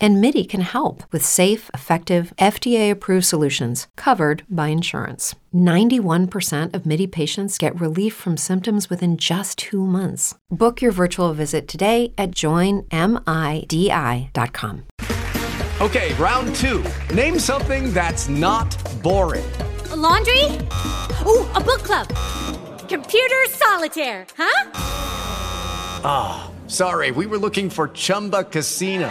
And MIDI can help with safe, effective, FDA approved solutions covered by insurance. 91% of MIDI patients get relief from symptoms within just two months. Book your virtual visit today at joinmidi.com. Okay, round two. Name something that's not boring. A laundry? Ooh, a book club. Computer solitaire, huh? Ah, oh, sorry, we were looking for Chumba Casino.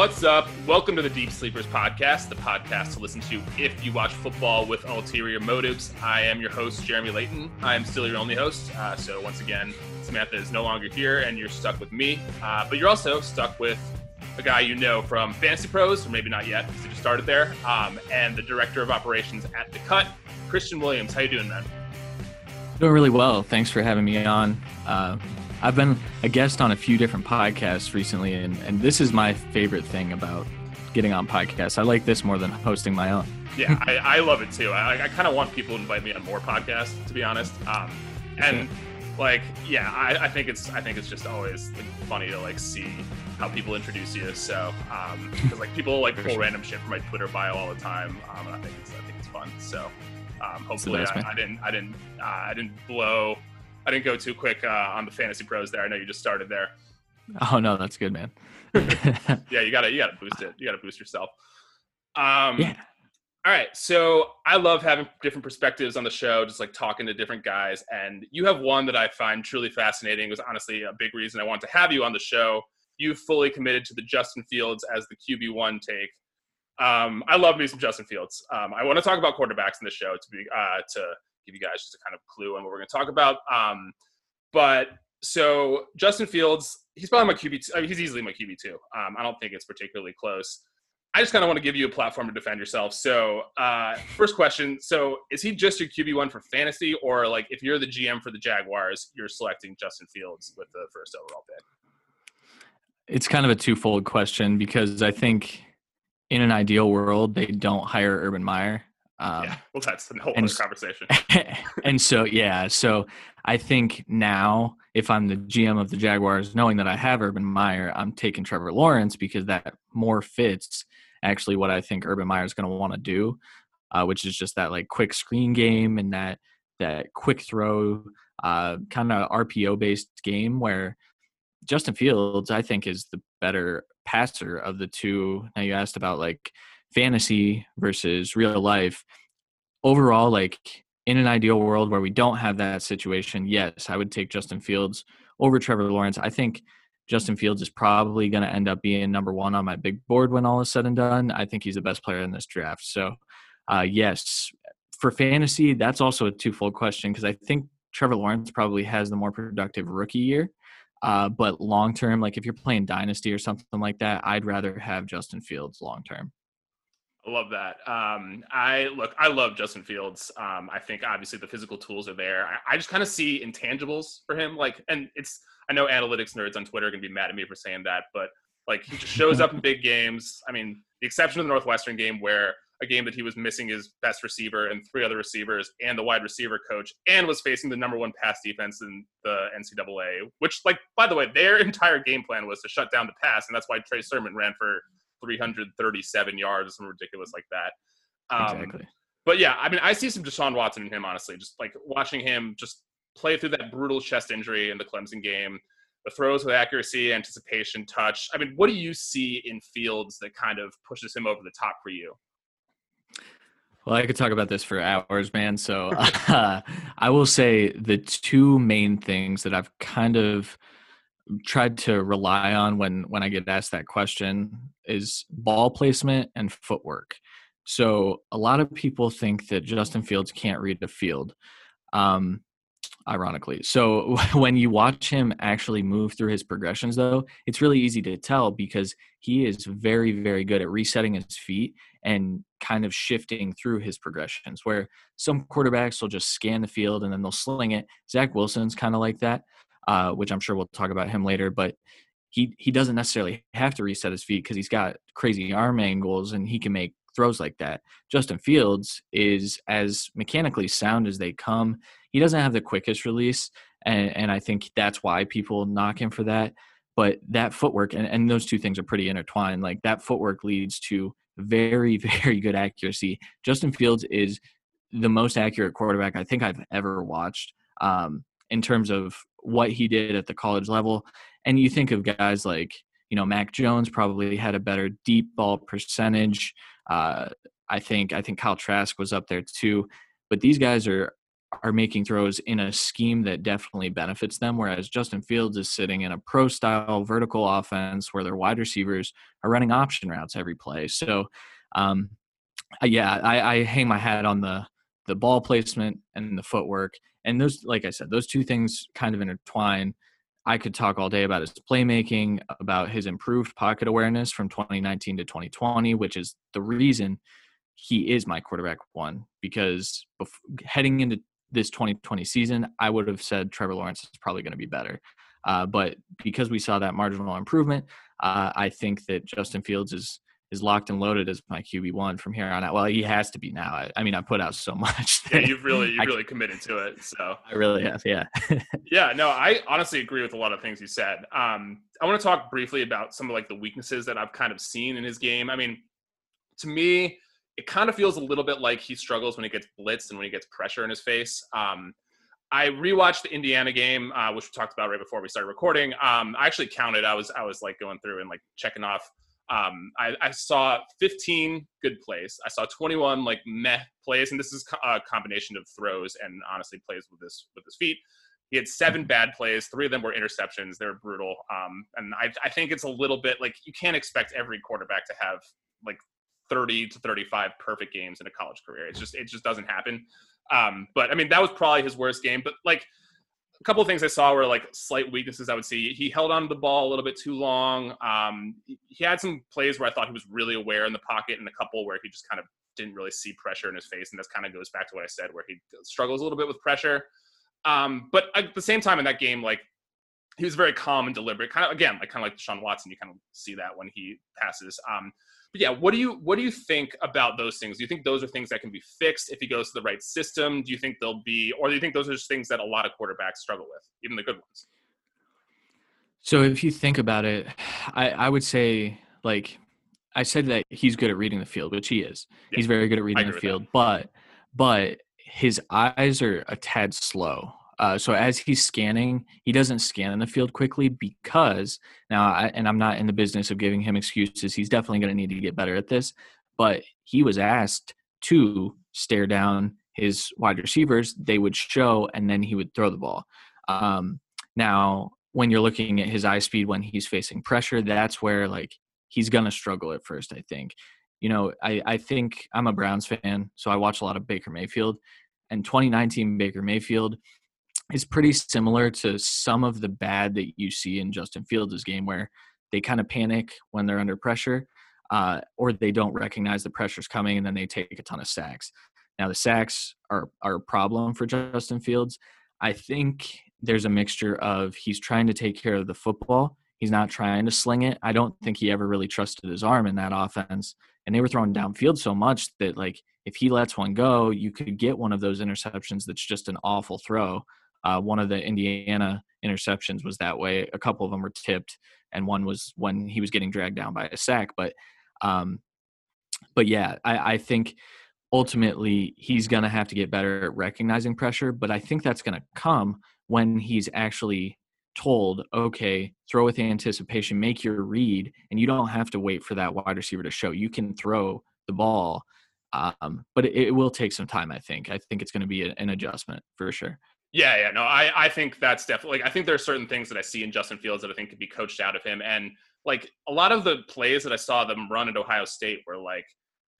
What's up? Welcome to the Deep Sleepers Podcast, the podcast to listen to if you watch football with ulterior motives. I am your host, Jeremy Layton. I am still your only host. Uh, so, once again, Samantha is no longer here and you're stuck with me. Uh, but you're also stuck with a guy you know from Fantasy Pros, or maybe not yet because he just started there, um, and the Director of Operations at The Cut, Christian Williams. How you doing, man? Doing really well. Thanks for having me on. Uh, I've been a guest on a few different podcasts recently, and, and this is my favorite thing about getting on podcasts. I like this more than hosting my own. yeah, I, I, love it too. I, I kind of want people to invite me on more podcasts, to be honest. Um, and like, yeah, I, I, think it's I think it's just always like, funny to like see how people introduce you. So, because um, like people like pull random shit from my Twitter bio all the time, um, and I think it's I think it's fun. So, um, hopefully, I, I, didn't I didn't uh, I didn't blow I didn't go too quick uh, on the fantasy pros there. I know you just started there. Oh no, that's good, man. yeah, you gotta you gotta boost it. You gotta boost yourself. Um, yeah. All right, so I love having different perspectives on the show, just like talking to different guys. And you have one that I find truly fascinating. It was honestly a big reason I wanted to have you on the show. You fully committed to the Justin Fields as the QB one take. Um, I love me some Justin Fields. Um, I want to talk about quarterbacks in the show to be uh, to give you guys just a kind of clue on what we're going to talk about. Um, but so Justin Fields, he's probably my QB. I mean, he's easily my QB two. Um, I don't think it's particularly close. I just kind of want to give you a platform to defend yourself. So, uh, first question: So, is he just your QB one for fantasy, or like if you're the GM for the Jaguars, you're selecting Justin Fields with the first overall pick? It's kind of a twofold question because I think in an ideal world they don't hire Urban Meyer um, yeah, well, that's a whole other conversation. and so, yeah, so I think now, if I'm the GM of the Jaguars, knowing that I have Urban Meyer, I'm taking Trevor Lawrence because that more fits actually what I think Urban Meyer is going to want to do, uh, which is just that like quick screen game and that that quick throw, uh, kind of RPO based game where Justin Fields, I think, is the better passer of the two. Now you asked about like fantasy versus real life overall like in an ideal world where we don't have that situation yes i would take justin fields over trevor lawrence. I think justin fields is probably going to end up being number one on my big board when all is said and done. I think he's the best player in this draft. So uh, yes for fantasy that's also a twofold question because i think trevor lawrence probably has the more productive rookie year uh, but long term like if you're playing dynasty or something like that i'd rather have justin fields long term I love that. Um, I look, I love Justin Fields. Um, I think obviously the physical tools are there. I, I just kind of see intangibles for him. Like, and it's, I know analytics nerds on Twitter are going to be mad at me for saying that, but like he just shows up in big games. I mean, the exception of the Northwestern game where a game that he was missing his best receiver and three other receivers and the wide receiver coach and was facing the number one pass defense in the NCAA, which like, by the way, their entire game plan was to shut down the pass. And that's why Trey Sermon ran for 337 yards or something ridiculous like that. Um, exactly. But yeah, I mean, I see some Deshaun Watson in him, honestly. Just like watching him just play through that brutal chest injury in the Clemson game. the throws with accuracy, anticipation, touch. I mean, what do you see in Fields that kind of pushes him over the top for you? Well, I could talk about this for hours, man. So uh, I will say the two main things that I've kind of tried to rely on when when I get asked that question is ball placement and footwork. So a lot of people think that Justin Fields can't read the field. Um, ironically. So when you watch him actually move through his progressions, though, it's really easy to tell because he is very, very good at resetting his feet and kind of shifting through his progressions. Where some quarterbacks will just scan the field and then they'll sling it. Zach Wilson's kind of like that, uh, which I'm sure we'll talk about him later. But he he doesn't necessarily have to reset his feet because he's got crazy arm angles and he can make throws like that. Justin Fields is as mechanically sound as they come. He doesn't have the quickest release, and, and I think that's why people knock him for that. But that footwork, and, and those two things are pretty intertwined. Like that footwork leads to very, very good accuracy. Justin Fields is the most accurate quarterback I think I've ever watched um, in terms of what he did at the college level. And you think of guys like, you know, Mac Jones probably had a better deep ball percentage. Uh, I think I think Kyle Trask was up there too, but these guys are are making throws in a scheme that definitely benefits them. Whereas Justin Fields is sitting in a pro style vertical offense where their wide receivers are running option routes every play. So, um, yeah, I, I hang my hat on the the ball placement and the footwork, and those, like I said, those two things kind of intertwine. I could talk all day about his playmaking, about his improved pocket awareness from 2019 to 2020, which is the reason he is my quarterback one. Because heading into this 2020 season, I would have said Trevor Lawrence is probably going to be better. Uh, but because we saw that marginal improvement, uh, I think that Justin Fields is is locked and loaded as my QB one from here on out. Well, he has to be now. I, I mean, I put out so much. yeah, you've really you really committed to it. So I really have. Yeah. yeah. No, I honestly agree with a lot of things you said. Um, I want to talk briefly about some of like the weaknesses that I've kind of seen in his game. I mean, to me, it kind of feels a little bit like he struggles when he gets blitzed and when he gets pressure in his face. Um, I rewatched the Indiana game, uh, which we talked about right before we started recording. Um, I actually counted. I was I was like going through and like checking off um, I, I, saw 15 good plays. I saw 21 like meh plays, and this is a combination of throws and honestly plays with his with his feet. He had seven bad plays. Three of them were interceptions. They were brutal. Um, and I, I think it's a little bit like you can't expect every quarterback to have like 30 to 35 perfect games in a college career. It's just it just doesn't happen. Um, but I mean that was probably his worst game. But like a couple of things I saw were like slight weaknesses. I would see he held on to the ball a little bit too long. Um, he had some plays where I thought he was really aware in the pocket, and a couple where he just kind of didn't really see pressure in his face, and this kind of goes back to what I said, where he struggles a little bit with pressure. Um, but at the same time, in that game, like he was very calm and deliberate, kind of again, like kind of like Deshaun Watson. You kind of see that when he passes. Um, but yeah, what do you what do you think about those things? Do you think those are things that can be fixed if he goes to the right system? Do you think they'll be, or do you think those are just things that a lot of quarterbacks struggle with, even the good ones? So if you think about it, I, I would say like I said that he's good at reading the field, which he is. Yeah, he's very good at reading the field, but but his eyes are a tad slow. Uh, so as he's scanning, he doesn't scan in the field quickly because now, I, and I'm not in the business of giving him excuses. He's definitely going to need to get better at this. But he was asked to stare down his wide receivers. They would show, and then he would throw the ball. Um, now, when you're looking at his eye speed when he's facing pressure, that's where like he's going to struggle at first. I think. You know, I, I think I'm a Browns fan, so I watch a lot of Baker Mayfield. And 2019 Baker Mayfield, is pretty similar to some of the bad that you see in Justin Fields' game, where they kind of panic when they're under pressure, uh, or they don't recognize the pressure's coming, and then they take a ton of sacks. Now, the sacks are are a problem for Justin Fields. I think there's a mixture of he's trying to take care of the football. He's not trying to sling it. I don't think he ever really trusted his arm in that offense. And they were throwing downfield so much that, like, if he lets one go, you could get one of those interceptions that's just an awful throw. Uh, one of the Indiana interceptions was that way. A couple of them were tipped, and one was when he was getting dragged down by a sack. But, um, but yeah, I, I think ultimately he's going to have to get better at recognizing pressure. But I think that's going to come when he's actually told, okay, throw with anticipation, make your read, and you don't have to wait for that wide receiver to show. You can throw the ball, um, but it, it, will take some time. I think. I think it's going to be an adjustment for sure. Yeah, yeah, no, I, I think that's definitely. Like, I think there are certain things that I see in Justin Fields that I think could be coached out of him, and like a lot of the plays that I saw them run at Ohio State were like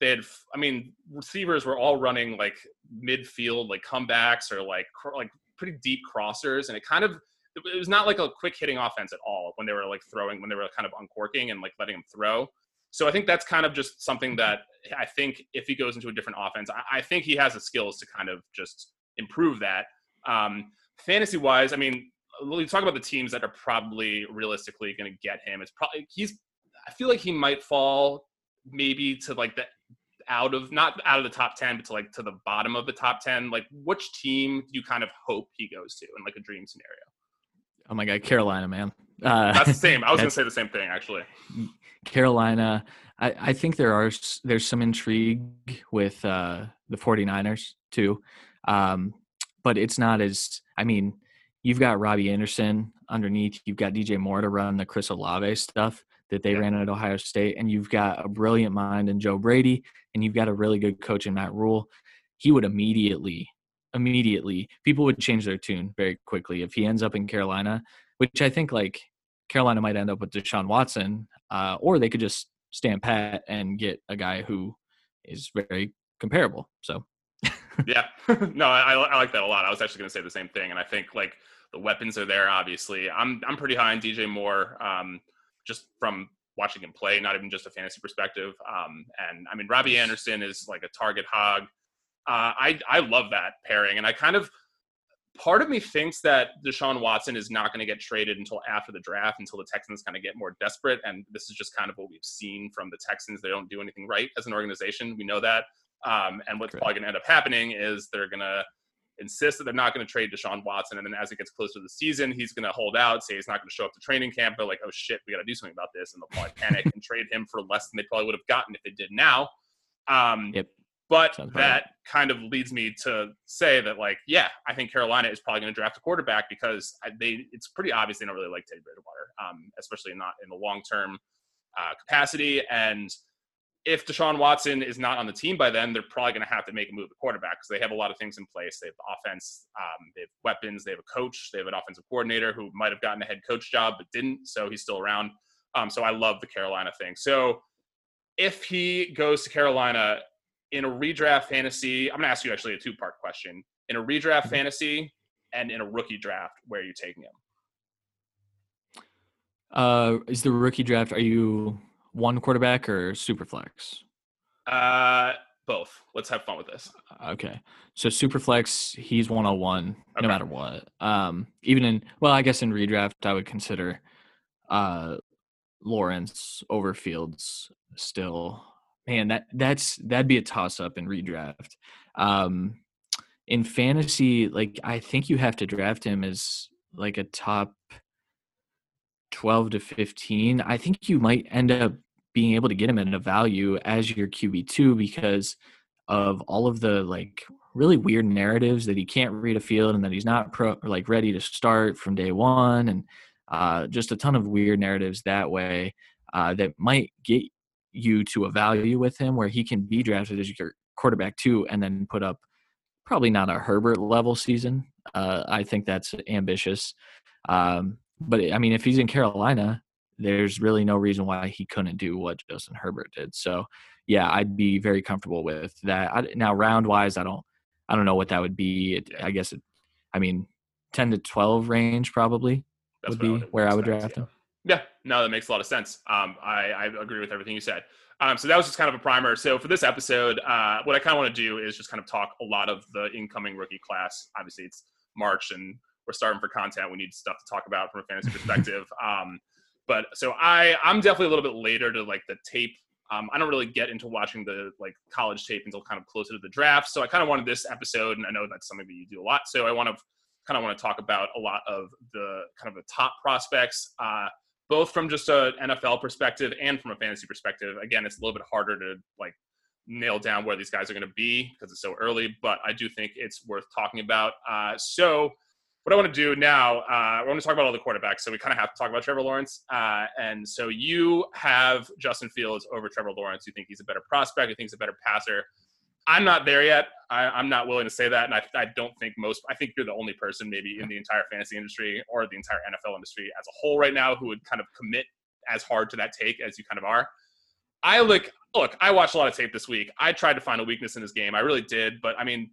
they had. I mean, receivers were all running like midfield, like comebacks or like like pretty deep crossers, and it kind of it was not like a quick hitting offense at all when they were like throwing when they were kind of uncorking and like letting him throw. So I think that's kind of just something that I think if he goes into a different offense, I, I think he has the skills to kind of just improve that. Um, fantasy wise, I mean, we talk about the teams that are probably realistically going to get him. It's probably he's. I feel like he might fall maybe to like the out of not out of the top 10 but to like to the bottom of the top 10 like which team do you kind of hope he goes to in like a dream scenario oh my god carolina man uh, that's the same i was gonna say the same thing actually carolina I, I think there are there's some intrigue with uh the 49ers too um but it's not as i mean you've got robbie anderson underneath you've got dj moore to run the chris olave stuff that they yeah. ran at Ohio State, and you've got a brilliant mind in Joe Brady, and you've got a really good coach in Matt Rhule. He would immediately, immediately, people would change their tune very quickly if he ends up in Carolina, which I think like Carolina might end up with Deshaun Watson, uh, or they could just stand pat and get a guy who is very comparable. So, yeah, no, I, I like that a lot. I was actually going to say the same thing, and I think like the weapons are there. Obviously, I'm I'm pretty high on DJ Moore. Um, just from watching him play, not even just a fantasy perspective. Um, and I mean, Robbie Anderson is like a target hog. Uh, I I love that pairing, and I kind of part of me thinks that Deshaun Watson is not going to get traded until after the draft, until the Texans kind of get more desperate. And this is just kind of what we've seen from the Texans. They don't do anything right as an organization. We know that. Um, and what's probably going to end up happening is they're going to insist that they're not going to trade Deshaun Watson. And then as it gets closer to the season, he's going to hold out, say he's not going to show up to training camp. They're like, oh shit, we got to do something about this. And they'll probably panic and trade him for less than they probably would have gotten if they did now. Um, yep. But Sounds that right. kind of leads me to say that, like, yeah, I think Carolina is probably going to draft a quarterback because they it's pretty obvious they don't really like Teddy Bridgewater, um, especially not in the long term uh, capacity. And if Deshaun Watson is not on the team by then, they're probably going to have to make a move at quarterback because they have a lot of things in place. They have offense, um, they have weapons, they have a coach, they have an offensive coordinator who might have gotten a head coach job but didn't, so he's still around. Um, so I love the Carolina thing. So if he goes to Carolina in a redraft fantasy, I'm going to ask you actually a two part question. In a redraft mm-hmm. fantasy and in a rookie draft, where are you taking him? Uh, is the rookie draft? Are you one quarterback or super flex? Uh, both. Let's have fun with this. Okay. So super flex, he's 101 okay. no matter what. Um, even in well, I guess in redraft I would consider uh Lawrence over Fields still. Man, that that's that'd be a toss up in redraft. Um in fantasy, like I think you have to draft him as like a top 12 to 15, I think you might end up being able to get him at a value as your QB2 because of all of the like really weird narratives that he can't read a field and that he's not pro like ready to start from day one and uh, just a ton of weird narratives that way uh, that might get you to a value with him where he can be drafted as your quarterback too and then put up probably not a Herbert level season. Uh, I think that's ambitious. Um, but I mean, if he's in Carolina, there's really no reason why he couldn't do what Justin Herbert did. So, yeah, I'd be very comfortable with that. I, now, round wise, I don't, I don't know what that would be. It, I guess it, I mean, ten to twelve range probably That's would be I would where I would draft yeah. him. Yeah, no, that makes a lot of sense. Um, I, I agree with everything you said. Um, so that was just kind of a primer. So for this episode, uh, what I kind of want to do is just kind of talk a lot of the incoming rookie class. Obviously, it's March and we're starting for content. We need stuff to talk about from a fantasy perspective. Um, but so I I'm definitely a little bit later to like the tape. Um, I don't really get into watching the like college tape until kind of closer to the draft. So I kind of wanted this episode, and I know that's something that you do a lot. So I want to kind of want to talk about a lot of the kind of the top prospects, uh, both from just a NFL perspective and from a fantasy perspective. Again, it's a little bit harder to like nail down where these guys are going to be because it's so early, but I do think it's worth talking about. Uh, so what I want to do now, uh, I want to talk about all the quarterbacks. So we kind of have to talk about Trevor Lawrence. Uh, and so you have Justin Fields over Trevor Lawrence. You think he's a better prospect. You think he's a better passer. I'm not there yet. I, am not willing to say that, and I, I, don't think most. I think you're the only person, maybe in the entire fantasy industry or the entire NFL industry as a whole right now, who would kind of commit as hard to that take as you kind of are. I look, look. I watched a lot of tape this week. I tried to find a weakness in his game. I really did, but I mean,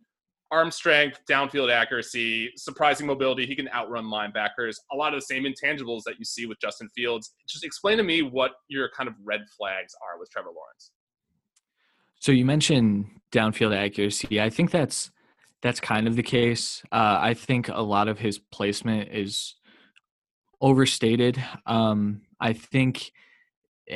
arm strength, downfield accuracy, surprising mobility. He can outrun linebackers. A lot of the same intangibles that you see with Justin Fields. Just explain to me what your kind of red flags are with Trevor Lawrence. So you mentioned downfield accuracy. I think that's that's kind of the case. Uh, I think a lot of his placement is overstated. Um, I think,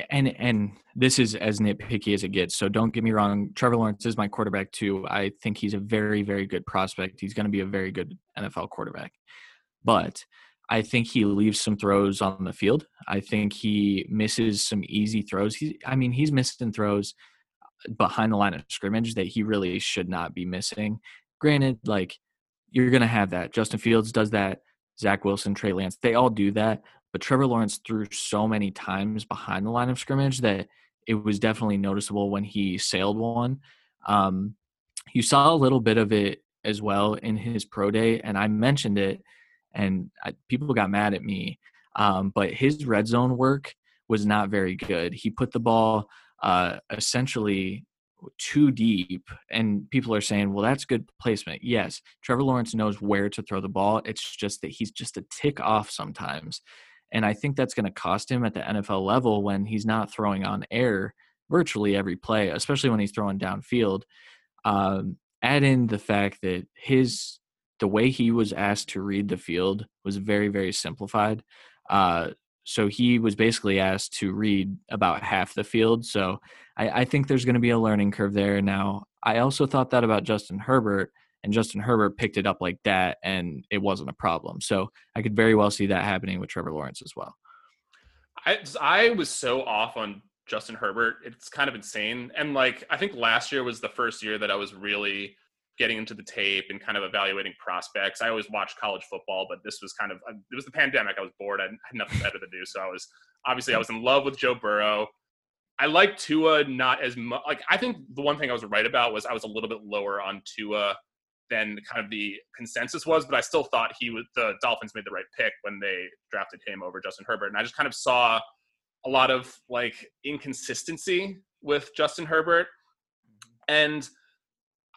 and and this is as nitpicky as it gets. So don't get me wrong. Trevor Lawrence is my quarterback too. I think he's a very very good prospect. He's going to be a very good NFL quarterback, but. I think he leaves some throws on the field. I think he misses some easy throws. He, I mean, he's missing throws behind the line of scrimmage that he really should not be missing. Granted, like you're going to have that. Justin Fields does that. Zach Wilson, Trey Lance, they all do that. But Trevor Lawrence threw so many times behind the line of scrimmage that it was definitely noticeable when he sailed one. Um, you saw a little bit of it as well in his pro day, and I mentioned it, and I, people got mad at me. Um, but his red zone work was not very good. He put the ball uh, essentially too deep and people are saying well that's good placement yes trevor lawrence knows where to throw the ball it's just that he's just a tick off sometimes and i think that's going to cost him at the nfl level when he's not throwing on air virtually every play especially when he's throwing downfield um, add in the fact that his the way he was asked to read the field was very very simplified uh, so he was basically asked to read about half the field. So I, I think there's going to be a learning curve there. Now, I also thought that about Justin Herbert, and Justin Herbert picked it up like that, and it wasn't a problem. So I could very well see that happening with Trevor Lawrence as well. I I was so off on Justin Herbert. It's kind of insane. And like I think last year was the first year that I was really getting into the tape and kind of evaluating prospects. I always watched college football, but this was kind of uh, it was the pandemic. I was bored. I had nothing better to do, so I was obviously I was in love with Joe Burrow. I like Tua not as much. Like I think the one thing I was right about was I was a little bit lower on Tua than kind of the consensus was, but I still thought he was the Dolphins made the right pick when they drafted him over Justin Herbert, and I just kind of saw a lot of like inconsistency with Justin Herbert and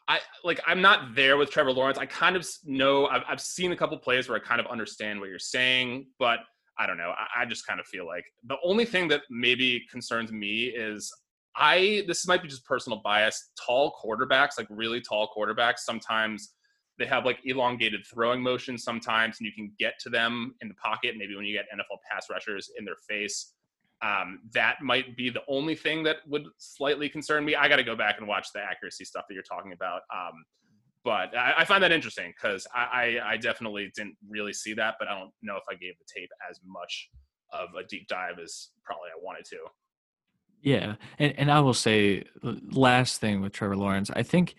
I like I'm not there with Trevor Lawrence. I kind of know I've, I've seen a couple plays where I kind of understand what you're saying, but I don't know. I, I just kind of feel like the only thing that maybe concerns me is I this might be just personal bias. Tall quarterbacks, like really tall quarterbacks, sometimes they have like elongated throwing motions sometimes, and you can get to them in the pocket. Maybe when you get NFL pass rushers in their face, um, that might be the only thing that would slightly concern me. I got to go back and watch the accuracy stuff that you're talking about. Um, but I, I, find that interesting because I, I, I, definitely didn't really see that, but I don't know if I gave the tape as much of a deep dive as probably I wanted to. Yeah, and and I will say last thing with Trevor Lawrence, I think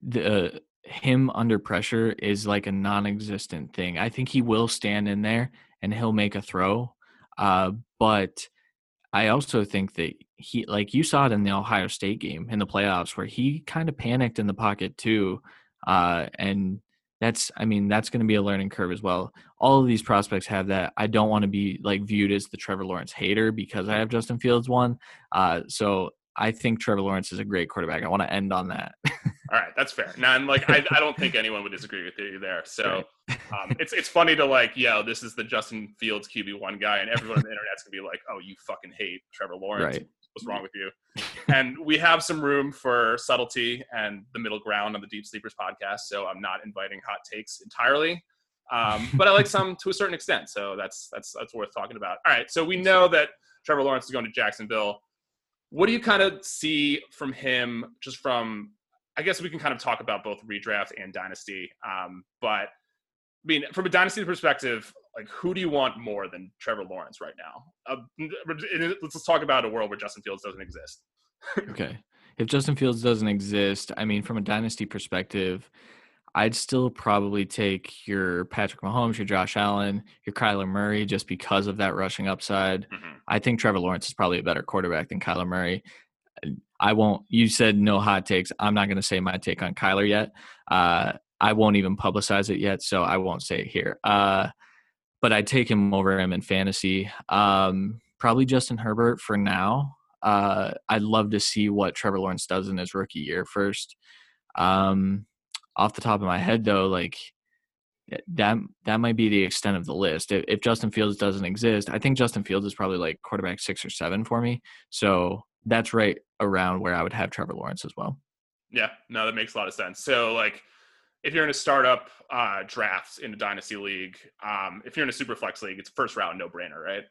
the uh, him under pressure is like a non-existent thing. I think he will stand in there and he'll make a throw, uh, but I also think that he, like you saw it in the Ohio State game in the playoffs, where he kind of panicked in the pocket too, uh, and that's, I mean, that's going to be a learning curve as well. All of these prospects have that. I don't want to be like viewed as the Trevor Lawrence hater because I have Justin Fields one. Uh, so I think Trevor Lawrence is a great quarterback. I want to end on that. All right, that's fair. Now, and like I, I don't think anyone would disagree with you there. So um, it's it's funny to like, yeah, this is the Justin Fields QB one guy, and everyone on the internet's gonna be like, oh, you fucking hate Trevor Lawrence. Right. Wrong with you? and we have some room for subtlety and the middle ground on the Deep Sleepers podcast. So I'm not inviting hot takes entirely. Um, but I like some to a certain extent. So that's that's that's worth talking about. All right. So we know that Trevor Lawrence is going to Jacksonville. What do you kind of see from him just from I guess we can kind of talk about both redraft and dynasty. Um, but I mean, from a dynasty perspective, like who do you want more than Trevor Lawrence right now? Uh, let's talk about a world where Justin Fields doesn't exist. okay, if Justin Fields doesn't exist, I mean, from a dynasty perspective, I'd still probably take your Patrick Mahomes, your Josh Allen, your Kyler Murray just because of that rushing upside. Mm-hmm. I think Trevor Lawrence is probably a better quarterback than Kyler Murray. I won't. You said no hot takes. I'm not going to say my take on Kyler yet. Uh, I won't even publicize it yet, so I won't say it here. Uh, but I'd take him over him in fantasy. Um, probably Justin Herbert for now. Uh, I'd love to see what Trevor Lawrence does in his rookie year first. Um, off the top of my head, though, like that that might be the extent of the list. If, if, Justin Fields doesn't exist, I think Justin Fields is probably like quarterback six or seven for me. So that's right around where I would have Trevor Lawrence as well. Yeah, no, that makes a lot of sense. So like if you're in a startup uh, draft in a dynasty league, um, if you're in a super flex league, it's first round no brainer, right?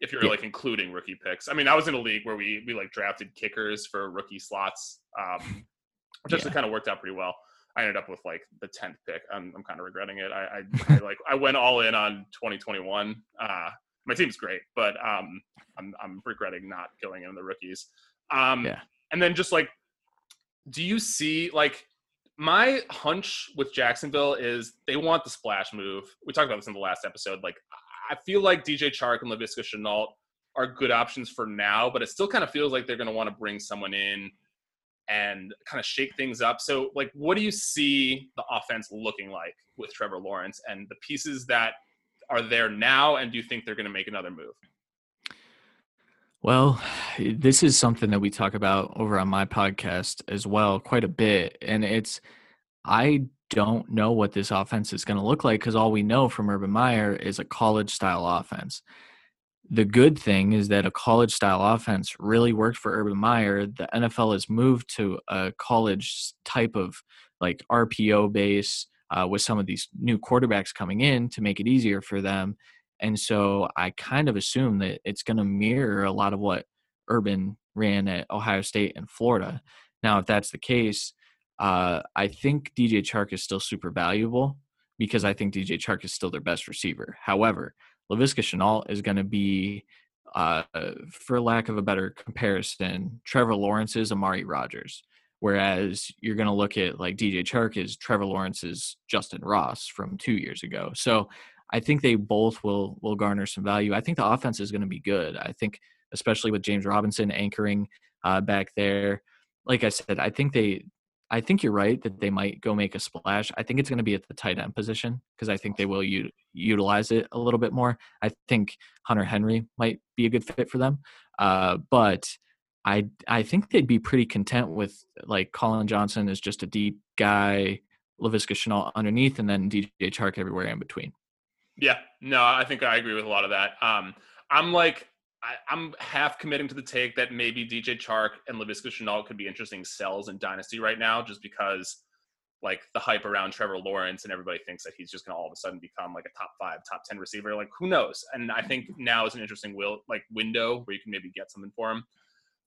If you're yeah. like including rookie picks. I mean, I was in a league where we we like drafted kickers for rookie slots, um, which actually yeah. kind of worked out pretty well. I ended up with like the tenth pick. I'm, I'm kind of regretting it. I, I, I, like I went all in on 2021. Uh, my team's great, but um, I'm I'm regretting not killing in the rookies. Um, yeah. And then just like, do you see like my hunch with Jacksonville is they want the splash move. We talked about this in the last episode. Like, I feel like DJ Chark and Laviska Shenault are good options for now, but it still kind of feels like they're going to want to bring someone in and kind of shake things up. So, like, what do you see the offense looking like with Trevor Lawrence and the pieces that are there now? And do you think they're going to make another move? Well, this is something that we talk about over on my podcast as well quite a bit. And it's, I don't know what this offense is going to look like because all we know from Urban Meyer is a college style offense. The good thing is that a college style offense really worked for Urban Meyer. The NFL has moved to a college type of like RPO base uh, with some of these new quarterbacks coming in to make it easier for them. And so I kind of assume that it's going to mirror a lot of what Urban ran at Ohio State and Florida. Now, if that's the case, uh, I think DJ Chark is still super valuable because I think DJ Chark is still their best receiver. However, Laviska Shenault is going to be, uh, for lack of a better comparison, Trevor Lawrence's Amari Rodgers. Whereas you're going to look at like DJ Chark is Trevor Lawrence's Justyn Ross from two years ago. So I think they both will will garner some value. I think the offense is going to be good. I think especially with James Robinson anchoring uh, back there. Like I said, I think they I think you're right that they might go make a splash. I think it's going to be at the tight end position because I think they will u- utilize it a little bit more. I think Hunter Henry might be a good fit for them, uh, but I I think they'd be pretty content with like Collin Johnson is just a deep guy, Laviska Shenault underneath, and then DJ Chark everywhere in between. Yeah, no, I think I agree with a lot of that. Um, I'm like, I, am half committing to the take that maybe DJ Chark and Laviska Shenault could be interesting sells in Dynasty right now, just because like the hype around Trevor Lawrence and everybody thinks that he's just going to all of a sudden become like a top five, top ten receiver. Like who knows? And I think now is an interesting will like window where you can maybe get something for him.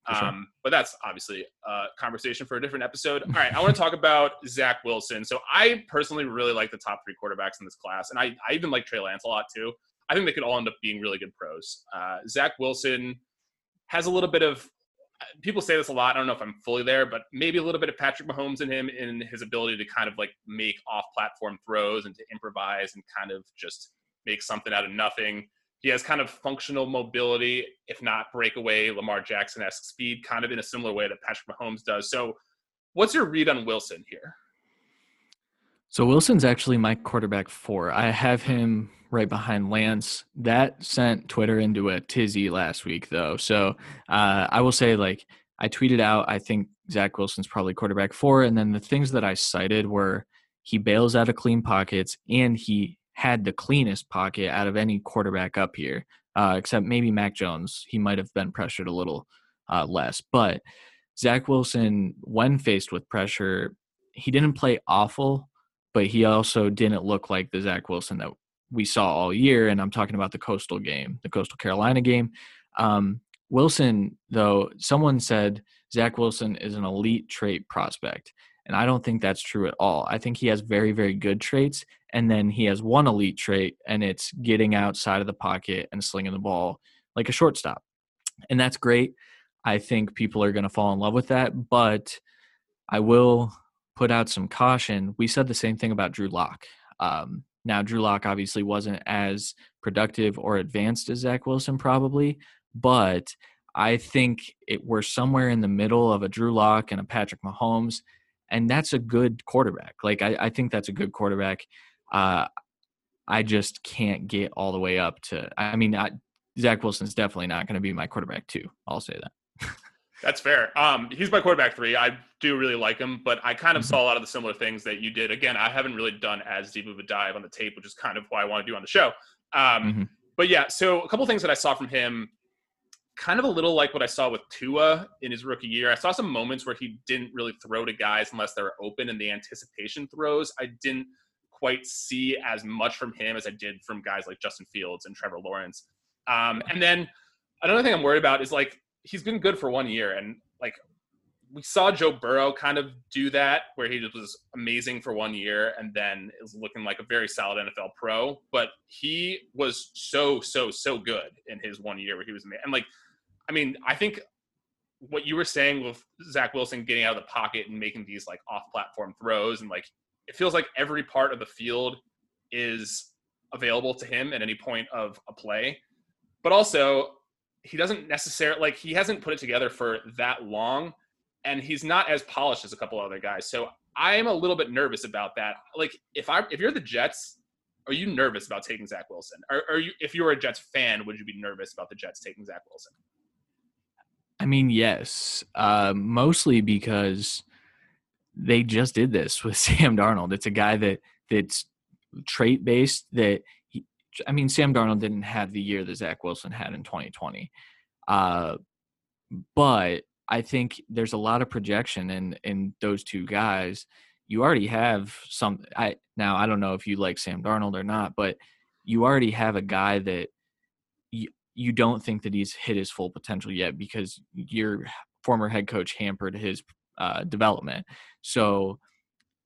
Sure. Um, but that's obviously a conversation for a different episode. All right, I want to talk about Zach Wilson. So I personally really like the top three quarterbacks in this class, and I, I even like Trey Lance a lot too. I think they could all end up being really good pros. Uh, Zach Wilson has a little bit of people say this a lot. I don't know if I'm fully there, but maybe a little bit of Patrick Mahomes in him in his ability to kind of like make off platform throws and to improvise and kind of just make something out of nothing. He has kind of functional mobility, if not breakaway Lamar Jackson esque speed, kind of in a similar way that Patrick Mahomes does. So, what's your read on Wilson here? So, Wilson's actually my quarterback four. I have him right behind Lance. That sent Twitter into a tizzy last week, though. So, uh, I will say, like, I tweeted out, I think Zach Wilson's probably quarterback four. And then the things that I cited were he bails out of clean pockets and he had the cleanest pocket out of any quarterback up here, uh, except maybe Mac Jones. He might have been pressured a little uh, less. But Zach Wilson, when faced with pressure, he didn't play awful, but he also didn't look like the Zach Wilson that we saw all year. And I'm talking about the Coastal game, the Coastal Carolina game. Um, Wilson, though, someone said Zach Wilson is an elite trait prospect. And I don't think that's true at all. I think he has very, very good traits. And then he has one elite trait, and it's getting outside of the pocket and slinging the ball like a shortstop. And that's great. I think people are going to fall in love with that. But I will put out some caution. We said the same thing about Drew Lock. Um, now, Drew Lock obviously wasn't as productive or advanced as Zach Wilson, probably, but I think it, we're somewhere in the middle of a Drew Lock and a Patrick Mahomes, and that's a good quarterback. Like I, I think that's a good quarterback. Uh, I just can't get all the way up to. I mean, I, Zach Wilson's definitely not going to be my quarterback too. I'll say that. That's fair. Um, he's my quarterback three. I do really like him, but I kind of mm-hmm. saw a lot of the similar things that you did. Again, I haven't really done as deep of a dive on the tape, which is kind of why I want to do on the show. Um, mm-hmm. But yeah, so a couple things that I saw from him kind of a little like what I saw with Tua in his rookie year. I saw some moments where he didn't really throw to guys unless they were open and the anticipation throws. I didn't quite see as much from him as I did from guys like Justin Fields and Trevor Lawrence. Um, and then another thing I'm worried about is like he's been good for one year and like we saw Joe Burrow kind of do that where he was amazing for one year and then is looking like a very solid NFL pro. But he was so, so, so good in his one year where he was, and like, I mean, I think what you were saying with Zach Wilson getting out of the pocket and making these like off platform throws and like it feels like every part of the field is available to him at any point of a play. But also, he doesn't necessarily like he hasn't put it together for that long and he's not as polished as a couple other guys. So I am a little bit nervous about that. Like if I if you're the Jets, are you nervous about taking Zach Wilson? Or are you if you're a Jets fan, would you be nervous about the Jets taking Zach Wilson? I mean, yes. Uh, mostly because they just did this with Sam Darnold. It's a guy that that's trait based that he, I mean, Sam Darnold didn't have the year that Zach Wilson had in 2020. Uh, but I think there's a lot of projection in in those two guys. You already have some. I now I don't know if you like Sam Darnold or not, but you already have a guy that you don't think that he's hit his full potential yet because your former head coach hampered his uh, development. So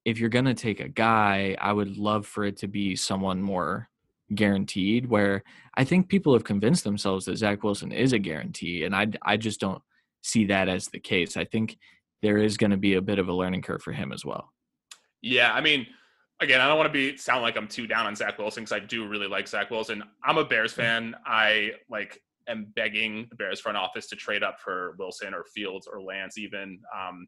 if you're going to take a guy, I would love for it to be someone more guaranteed. Where I think people have convinced themselves that Zach Wilson is a guarantee, and I I just don't see that as the case. I think there is going to be a bit of a learning curve for him as well. Yeah, I mean, again, I don't want to be sound like I'm too down on Zach Wilson because I do really like Zach Wilson. I'm a Bears mm. fan. I like am begging the Bears front office to trade up for Wilson or Fields or Lance even. Um,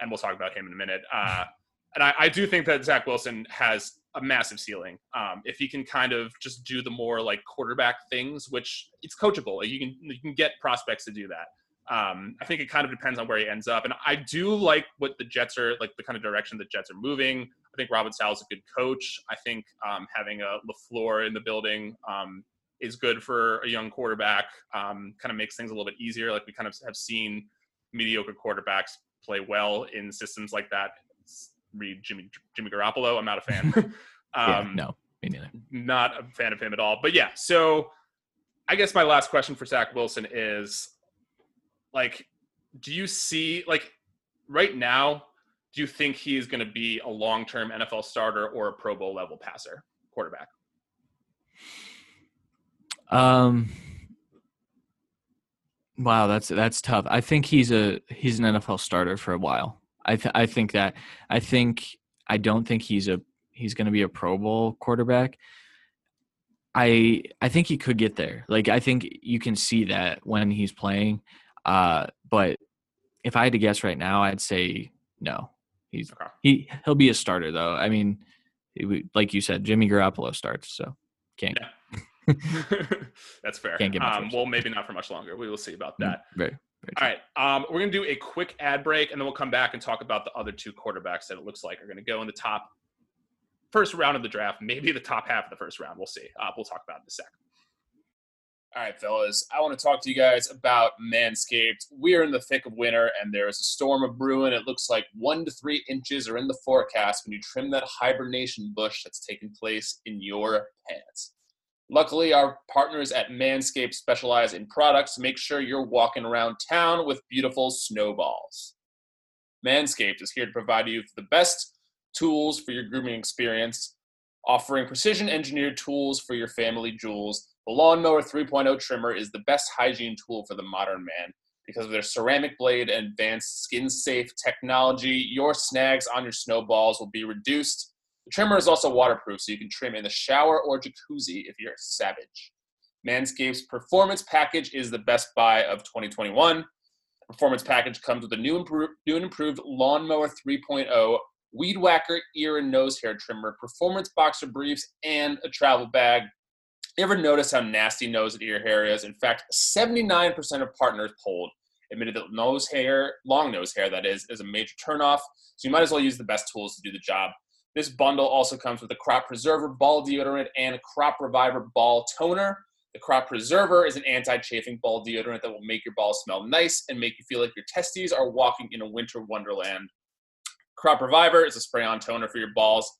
and we'll talk about him in a minute. Uh, and I, I, do think that Zach Wilson has a massive ceiling. Um, if he can kind of just do the more like quarterback things, which it's coachable. Like you can you can get prospects to do that. Um, I think it kind of depends on where he ends up. And I do like what the Jets are like the kind of direction the Jets are moving. I think Robert Saleh is a good coach. I think um, having a LaFleur in the building um, is good for a young quarterback. Um, kind of makes things a little bit easier. Like we kind of have seen mediocre quarterbacks play well in systems like that. Read Jimmy Jimmy Garoppolo. I'm not a fan. yeah, um, no, me neither. Not a fan of him at all. But yeah, so I guess my last question for Zach Wilson is like, do you see like right now? Do you think he's going to be a long-term NFL starter or a Pro Bowl level passer quarterback? Um. Wow, that's that's tough. I think he's a he's an NFL starter for a while. I th- I think that I think I don't think he's a he's going to be a Pro Bowl quarterback. I I think he could get there. Like I think you can see that when he's playing. Uh, but if I had to guess right now, I'd say no. He's okay. he he'll be a starter though. I mean, like you said, Jimmy Garoppolo starts, so can't. Yeah. That's fair. Can't get um, well, maybe not for much longer. We will see about mm, that. Very, very All right. Um, we're going to do a quick ad break, and then we'll come back and talk about the other two quarterbacks that it looks like are going to go in the top first round of the draft, maybe the top half of the first round. We'll see. Uh, we'll talk about it in a second. All right, fellas, I want to talk to you guys about Manscaped. We are in the thick of winter and there is a storm of brewing. It looks like one to three inches are in the forecast when you trim that hibernation bush that's taking place in your pants. Luckily, our partners at Manscaped specialize in products make sure you're walking around town with beautiful snowballs. Manscaped is here to provide you with the best tools for your grooming experience, offering precision engineered tools for your family jewels the Lawnmower 3.0 trimmer is the best hygiene tool for the modern man. Because of their ceramic blade and advanced skin safe technology, your snags on your snowballs will be reduced. The trimmer is also waterproof, so you can trim in the shower or jacuzzi if you're savage. Manscaped's performance package is the best buy of 2021. Performance package comes with a new, new and improved Lawnmower 3.0, Weed Whacker ear and nose hair trimmer, performance boxer briefs, and a travel bag. You ever notice how nasty nose and ear hair is? In fact, 79% of partners polled admitted that nose hair, long nose hair, that is, is a major turnoff. So you might as well use the best tools to do the job. This bundle also comes with a Crop Preserver ball deodorant and Crop Reviver ball toner. The Crop Preserver is an anti-chafing ball deodorant that will make your balls smell nice and make you feel like your testes are walking in a winter wonderland. Crop Reviver is a spray-on toner for your balls.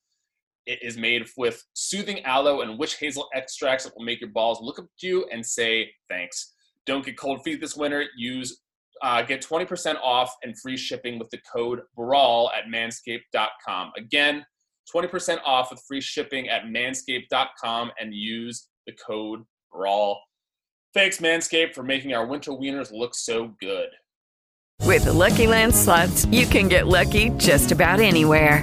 It is made with soothing aloe and witch hazel extracts that will make your balls look up to you and say thanks. Don't get cold feet this winter. Use uh, get 20% off and free shipping with the code BRAWL at manscaped.com. Again, 20% off with free shipping at manscaped.com and use the code BRAWL. Thanks, Manscaped, for making our winter wieners look so good. With the Lucky Land slots, you can get lucky just about anywhere.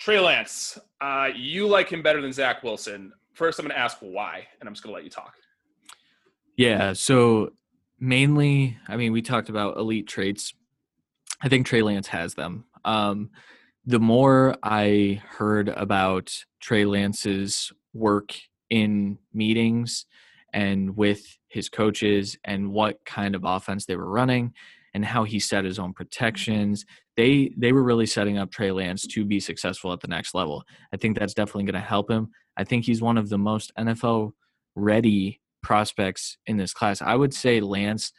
Trey Lance, uh, you like him better than Zach Wilson. First, I'm going to ask why, and I'm just going to let you talk. Yeah. So mainly, I mean, we talked about elite traits. I think Trey Lance has them. Um, the more I heard about Trey Lance's work in meetings and with his coaches and what kind of offense they were running and how he set his own protections. They they were really setting up Trey Lance to be successful at the next level. I think that's definitely going to help him. I think he's one of the most NFL ready prospects in this class. I would say Lance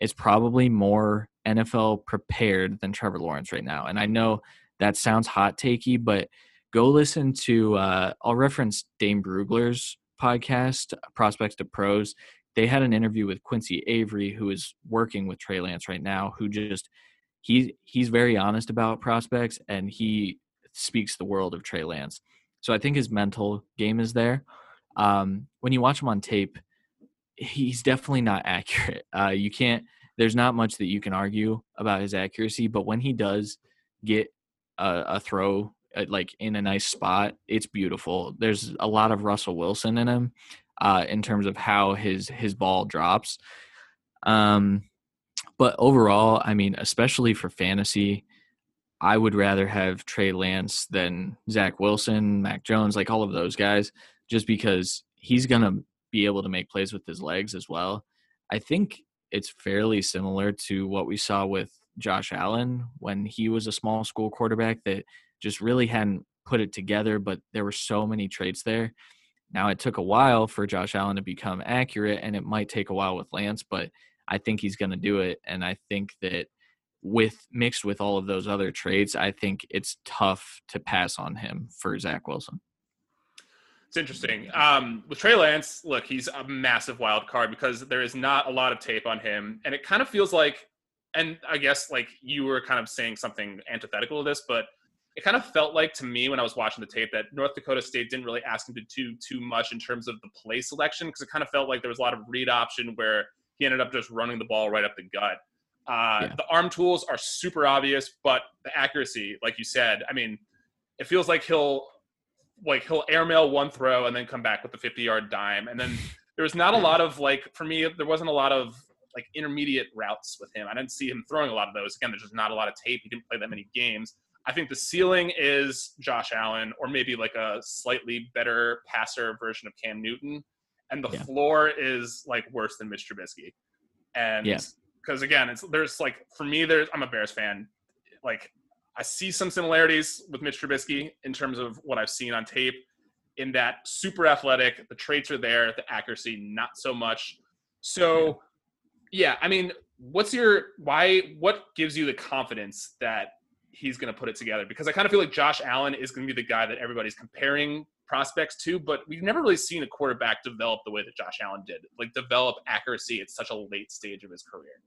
is probably more NFL prepared than Trevor Lawrence right now. And I know that sounds hot takey, but go listen to uh, I'll reference Dane Brugler's podcast, Prospects to Pros they had an interview with Quincy Avery, who is working with Trey Lance right now, who just he he's very honest about prospects and he speaks the world of Trey Lance. So I think his mental game is there. Um, when you watch him on tape, he's definitely not accurate. Uh, you can't. There's not much that you can argue about his accuracy, but when he does get a, a throw uh, like in a nice spot, it's beautiful. There's a lot of Russell Wilson in him, uh, in terms of how his his ball drops. Um, but overall, I mean, especially for fantasy, I would rather have Trey Lance than Zach Wilson, Mac Jones, like all of those guys, just because he's gonna be able to make plays with his legs as well. I think it's fairly similar to what we saw with Josh Allen when he was a small school quarterback that just really hadn't put it together, but there were so many traits there now, it took a while for Josh Allen to become accurate, and it might take a while with Lance, but I think he's going to do it. And I think that with mixed with all of those other traits, I think it's tough to pass on him for Zach Wilson. It's interesting. Um, with Trey Lance, look, he's a massive wild card because there is not a lot of tape on him. And it kind of feels like, and I guess like you were kind of saying something antithetical to this, but it kind of felt like to me when I was watching the tape that North Dakota State didn't really ask him to do too much in terms of the play selection because it kind of felt like there was a lot of read option where he ended up just running the ball right up the gut. Uh, yeah. The arm tools are super obvious, but the accuracy, like you said, I mean, it feels like he'll like he'll airmail one throw and then come back with the 50 yard dime, and then there was not a lot of like for me there wasn't a lot of like intermediate routes with him. I didn't see him throwing a lot of those. Again, there's just not a lot of tape. He didn't play that many games. I think the ceiling is Josh Allen, or maybe like a slightly better passer version of Cam Newton, and the yeah. floor is like worse than Mitch Trubisky. And because yeah. again, it's there's like for me, there's I'm a Bears fan. Like I see some similarities with Mitch Trubisky in terms of what I've seen on tape. In that super athletic, the traits are there, the accuracy not so much. So, yeah, yeah I mean, what's your why? What gives you the confidence that he's going to put it together? Because I kind of feel like Josh Allen is going to be the guy that everybody's comparing prospects to, but we've never really seen a quarterback develop the way that Josh Allen did, like develop accuracy at such a late stage of his career.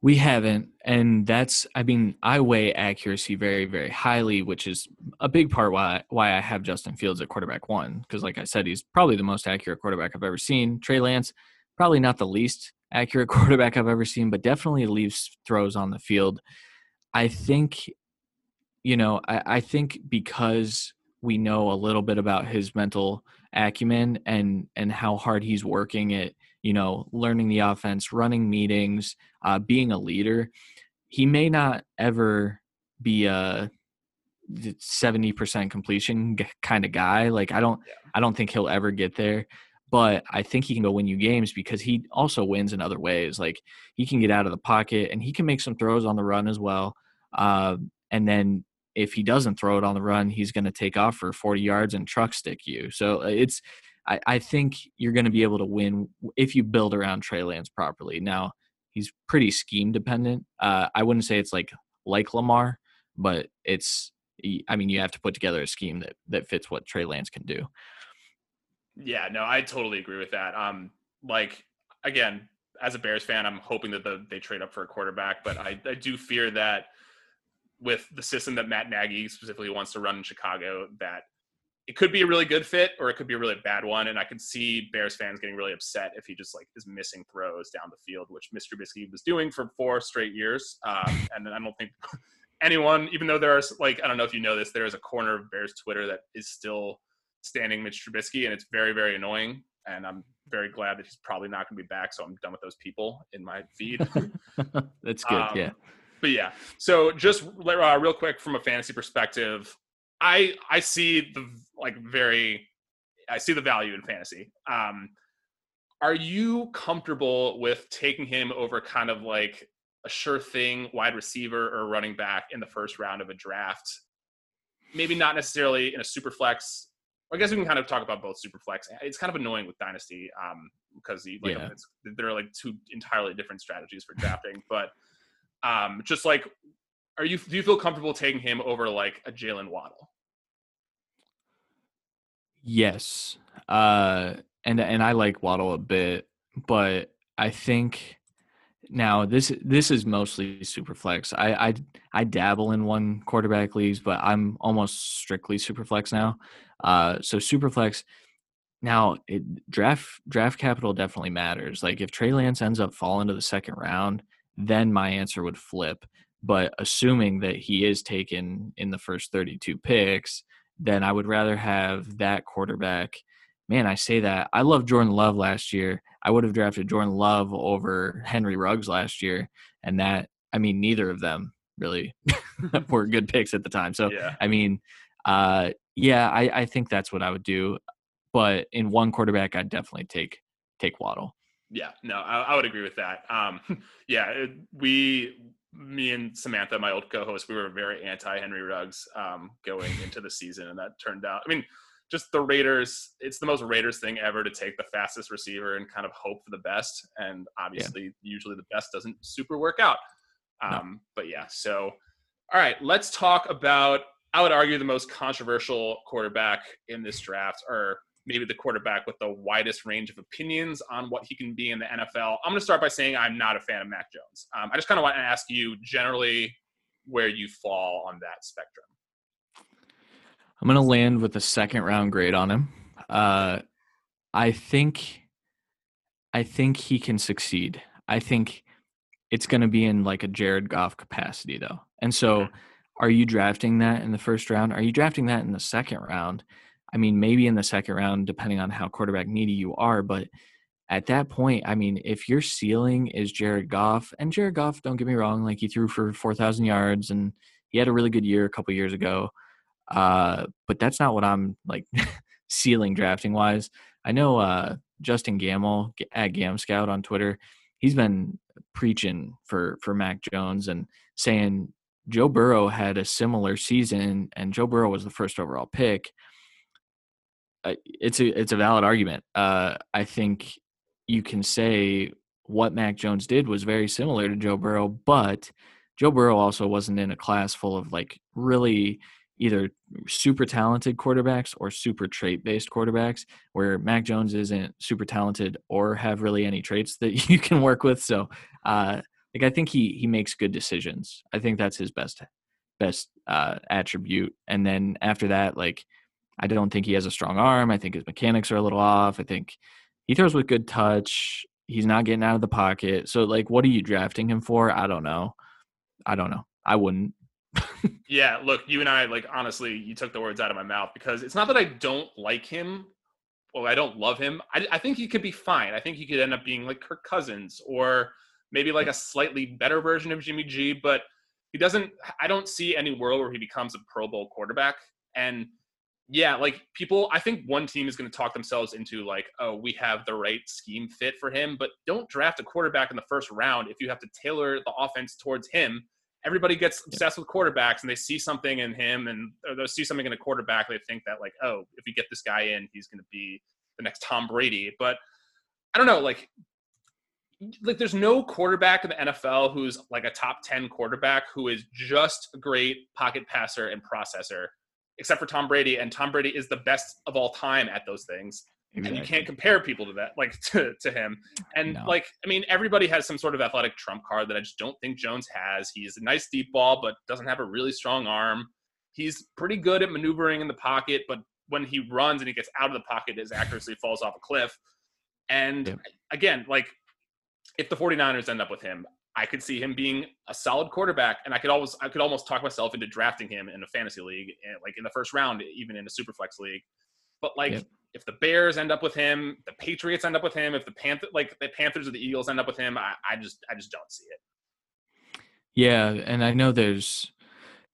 We haven't, and that's I mean I weigh accuracy very very highly, which is a big part why why I have Justin Fields at quarterback one because like I said he's probably the most accurate quarterback I've ever seen. Trey Lance probably not the least accurate quarterback I've ever seen, but definitely leaves throws on the field. I think, you know, I, I think because we know a little bit about his mental acumen and and how hard he's working at you know learning the offense running meetings uh, being a leader he may not ever be a 70% completion kind of guy like i don't yeah. i don't think he'll ever get there but i think he can go win you games because he also wins in other ways like he can get out of the pocket and he can make some throws on the run as well uh, and then if he doesn't throw it on the run, he's going to take off for 40 yards and truck stick you. So uh, it's, I, I think you're going to be able to win if you build around Trey Lance properly. Now, he's pretty scheme dependent. Uh, I wouldn't say it's like like Lamar, but it's, I mean, you have to put together a scheme that that fits what Trey Lance can do. Yeah, no, I totally agree with that. Um, like again, as a Bears fan, I'm hoping that the, they trade up for a quarterback, but I, I do fear that with the system that Matt Nagy specifically wants to run in Chicago that it could be a really good fit or it could be a really bad one. And I could see Bears fans getting really upset if he just like is missing throws down the field, which Mr. Trubisky was doing for four straight years. Um, and I don't think anyone, even though there's like, I don't know if you know this, there is a corner of Bears Twitter that is still standing Mitch Trubisky and it's very, very annoying. And I'm very glad that he's probably not going to be back. So I'm done with those people in my feed. That's good. Um, yeah but yeah. So just uh, real quick from a fantasy perspective, I I see the like very I see the value in fantasy. Um, are you comfortable with taking him over kind of like a sure thing wide receiver or running back in the first round of a draft? Maybe not necessarily in a super flex. I guess we can kind of talk about both super flex. It's kind of annoying with dynasty um, because like yeah. there are like two entirely different strategies for drafting, but um, just like, are you do you feel comfortable taking him over like a Jalen Waddle? Yes, uh, and and I like Waddle a bit, but I think now this this is mostly super flex. I I, I dabble in one quarterback leagues, but I'm almost strictly super flex now. Uh, so super flex. Now, it, draft draft capital definitely matters. Like if Trey Lance ends up falling to the second round, then my answer would flip. But assuming that he is taken in the first 32 picks, then I would rather have that quarterback. Man, I say that. I love Jordan Love last year. I would have drafted Jordan Love over Henry Ruggs last year. And that, I mean, neither of them really were good picks at the time. So, yeah. I mean, uh, yeah, I, I think that's what I would do. But in one quarterback, I'd definitely take take Waddle. Yeah, no, I, I would agree with that. Um, yeah, it, we, me and Samantha, my old co-host, we were very anti Henry Ruggs um, going into the season, and that turned out. I mean, just the Raiders. It's the most Raiders thing ever to take the fastest receiver and kind of hope for the best. And obviously, yeah. usually the best doesn't super work out. Um, no. But yeah, so all right, let's talk about. I would argue the most controversial quarterback in this draft, or maybe the quarterback with the widest range of opinions on what he can be in the NFL. I'm going to start by saying I'm not a fan of Mac Jones. Um, I just kind of want to ask you generally where you fall on that spectrum. I'm going to land with a second round grade on him. Uh, I think, I think he can succeed. I think it's going to be in like a Jared Goff capacity though. And so, are you drafting that in the first round? Are you drafting that in the second round? I mean, maybe in the second round, depending on how quarterback needy you are. But at that point, I mean, if your ceiling is Jared Goff, and Jared Goff, don't get me wrong, like he threw for 4,000 yards and he had a really good year a couple years ago. Uh, but that's not what I'm like ceiling drafting wise. I know uh, Justin Gamble at Gam Scout on Twitter, he's been preaching for for Mac Jones and saying Joe Burrow had a similar season, and Joe Burrow was the first overall pick it's a it's a valid argument. Uh, I think you can say what Mac Jones did was very similar to Joe Burrow, but Joe Burrow also wasn't in a class full of like really either super talented quarterbacks or super trait based quarterbacks where Mac Jones isn't super talented or have really any traits that you can work with. So uh like I think he he makes good decisions. I think that's his best best uh attribute. And then after that, like I don't think he has a strong arm. I think his mechanics are a little off. I think he throws with good touch. He's not getting out of the pocket. So like what are you drafting him for? I don't know. I don't know. I wouldn't. Yeah, look, you and I like honestly, you took the words out of my mouth because it's not that I don't like him or I don't love him. I, I think he could be fine. I think he could end up being like Kirk Cousins or maybe like a slightly better version of Jimmy G, but he doesn't I don't see any world where he becomes a Pro Bowl quarterback. And yeah, like people, I think one team is going to talk themselves into like, oh, we have the right scheme fit for him, but don't draft a quarterback in the first round if you have to tailor the offense towards him. Everybody gets obsessed with quarterbacks and they see something in him and they see something in a quarterback. They think that like, oh, if we get this guy in, he's going to be the next Tom Brady. But I don't know, like, like there's no quarterback in the NFL who's like a top 10 quarterback who is just a great pocket passer and processor except for Tom Brady, and Tom Brady is the best of all time at those things. Exactly. And you can't compare people to that, like to, to him. And no. like, I mean, everybody has some sort of athletic trump card that I just don't think Jones has. He's a nice deep ball, but doesn't have a really strong arm. He's pretty good at maneuvering in the pocket, but when he runs and he gets out of the pocket, his accuracy falls off a cliff. And yeah. again, like if the 49ers end up with him, I could see him being a solid quarterback, and I could always I could almost talk myself into drafting him in a fantasy league, eh, like in the first round, even in a super flex league. But like, yep. If the Bears end up with him, the Patriots end up with him, if the Panther like the Panthers or the Eagles end up with him, I, I just I just don't see it. Yeah, and I know there's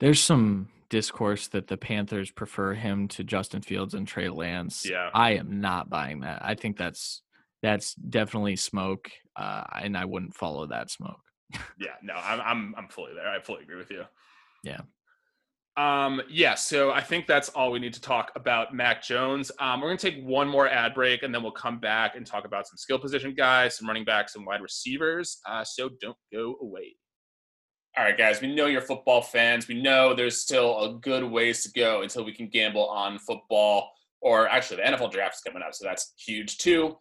there's some discourse that the Panthers prefer him to Justin Fields and Trey Lance. Yeah, I am not buying that. I think that's that's definitely smoke, uh, and I wouldn't follow that smoke yeah, no, I'm I'm I'm fully there. I fully agree with you. Yeah. Um, yeah, so I think that's all we need to talk about Mac Jones. Um, we're gonna take one more ad break and then we'll come back and talk about some skill position guys, some running backs, and wide receivers. Uh, so don't go away. All right, guys, we know you're football fans. We know there's still a good ways to go until we can gamble on football, or actually, the NFL draft is coming up, so that's huge too.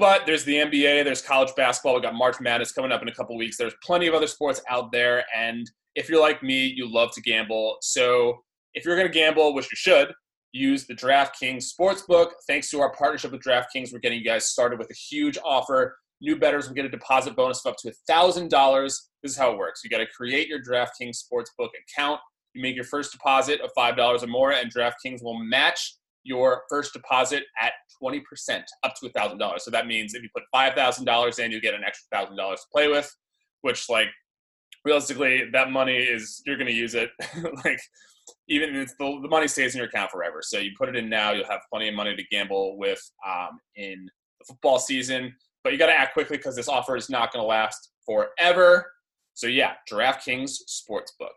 But there's the NBA, there's college basketball. We got March Madness coming up in a couple weeks. There's plenty of other sports out there, and if you're like me, you love to gamble. So if you're going to gamble, which you should, use the DraftKings Sportsbook. Thanks to our partnership with DraftKings, we're getting you guys started with a huge offer. New bettors will get a deposit bonus of up to $1,000. This is how it works. You got to create your DraftKings Sportsbook account. You make your first deposit of $5 or more, and DraftKings will match your first deposit at 20% up to $1,000. So that means if you put $5,000 in, you get an extra $1,000 to play with, which, like, realistically, that money is, you're going to use it. like, even if the, the money stays in your account forever. So you put it in now, you'll have plenty of money to gamble with um, in the football season. But you got to act quickly because this offer is not going to last forever. So yeah, DraftKings Sportsbook.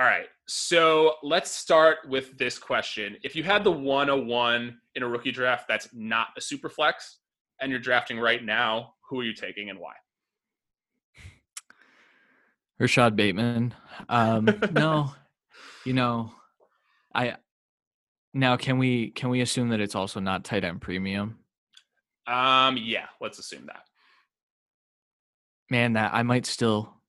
All right. So let's start with this question. If you had the 101 in a rookie draft that's not a super flex and you're drafting right now, who are you taking and why? Rashod Bateman. Um, no, you know, I now, can we can we assume that it's also not tight end premium? Um, yeah, let's assume that. Man, that I might still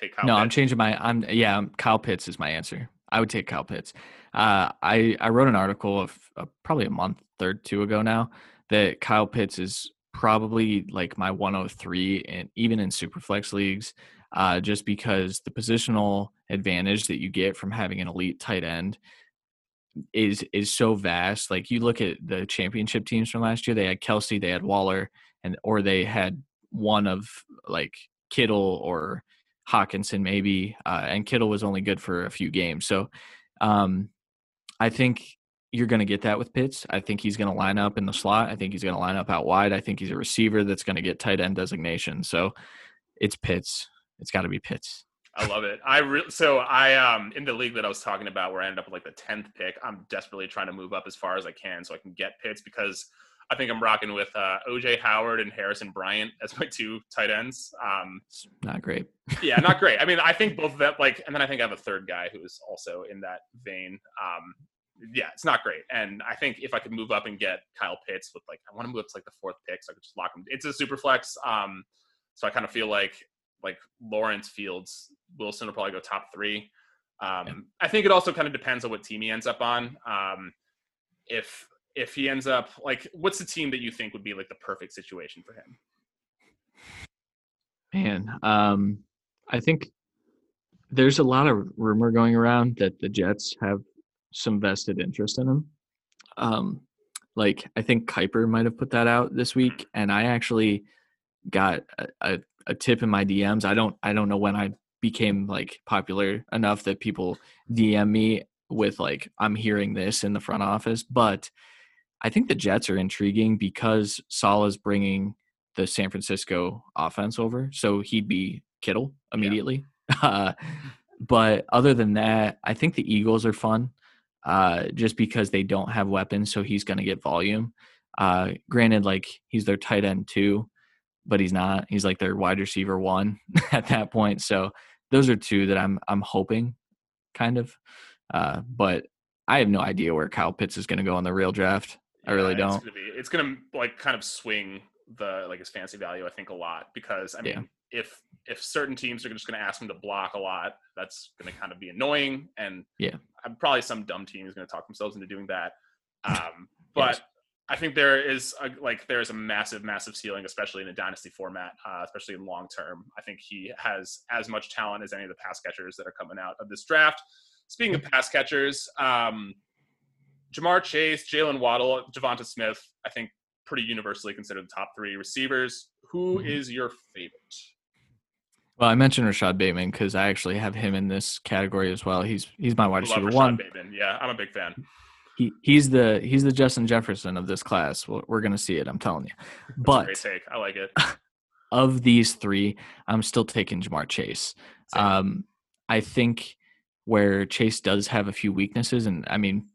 take. Kyle no, Pitts. I'm changing my. I'm yeah. Kyle Pitts is my answer. I would take Kyle Pitts. Uh, I I wrote an article of uh, probably a month, third two ago now that Kyle Pitts is probably like my 103 and even in superflex leagues, uh, just because the positional advantage that you get from having an elite tight end is is so vast. Like you look at the championship teams from last year, they had Kelce, they had Waller, and or they had one of like Kittle or Hockenson maybe, uh, and Kittle was only good for a few games. So um, I think you're going to get that with Pitts. I think he's going to line up in the slot. I think he's going to line up out wide. I think he's a receiver that's going to get tight end designation. So it's Pitts. It's got to be Pitts. I love it. I re- so I um in the league that I was talking about where I ended up with like the tenth pick. I'm desperately trying to move up as far as I can so I can get Pitts because I think I'm rocking with uh, OJ Howard and Harrison Bryant as my two tight ends. Um, not great. yeah, not great. I mean, I think both of them like, and then I think I have a third guy who is also in that vein. Um, yeah, it's not great. And I think if I could move up and get Kyle Pitts with like, I want to move up to like the fourth pick, so I could just lock him. It's a super flex. Um, so I kind of feel like like Lawrence Fields, Wilson will probably go top three. Um, yeah. I think it also kind of depends on what team he ends up on. Um, if if he ends up like, what's the team that you think would be like the perfect situation for him? Man, um, I think there's a lot of rumor going around that the Jets have some vested interest in him. Um, like I think Kiper might have put that out this week, and I actually got a, a, a, tip in my DMs. I don't I don't know when I became like popular enough that people DM me with like I'm hearing this in the front office, but I think the Jets are intriguing because Saleh's bringing the San Francisco offense over, so he'd be Kittle immediately. Yeah. Uh, but other than that, I think the Eagles are fun uh, just because they don't have weapons, so he's going to get volume. Uh, granted, like he's their tight end too, but he's not. He's like their wide receiver one at that point. So those are two that I'm I'm hoping, kind of. Uh, but I have no idea where Kyle Pitts is going to go on the real draft. I really don't. It's gonna, be, it's gonna like kind of swing the like his fancy value. I think a lot because I mean yeah if if certain teams are just going to ask him to block a lot, that's going to kind of be annoying. And yeah, I'm probably some dumb team is going to talk themselves into doing that. Um, but yes. I think there is a, like there is a massive, massive ceiling, especially in a dynasty format, uh, especially in long term. I think he has as much talent as any of the pass catchers that are coming out of this draft. Speaking of pass catchers, um, Ja'Marr Chase, Jalen Waddle, Devonta Smith, I think pretty universally considered the top three receivers. Who mm-hmm. is your favorite? Well, I mentioned Rashod Bateman because I actually have him in this category as well. He's he's my wide receiver one. Bateman. Yeah, I'm a big fan. He he's the he's the Justin Jefferson of this class. We're, we're gonna see it. I'm telling you. But great take. I like it. Of these three, I'm still taking Ja'Marr Chase. Um, I think where Chase does have a few weaknesses, and I mean,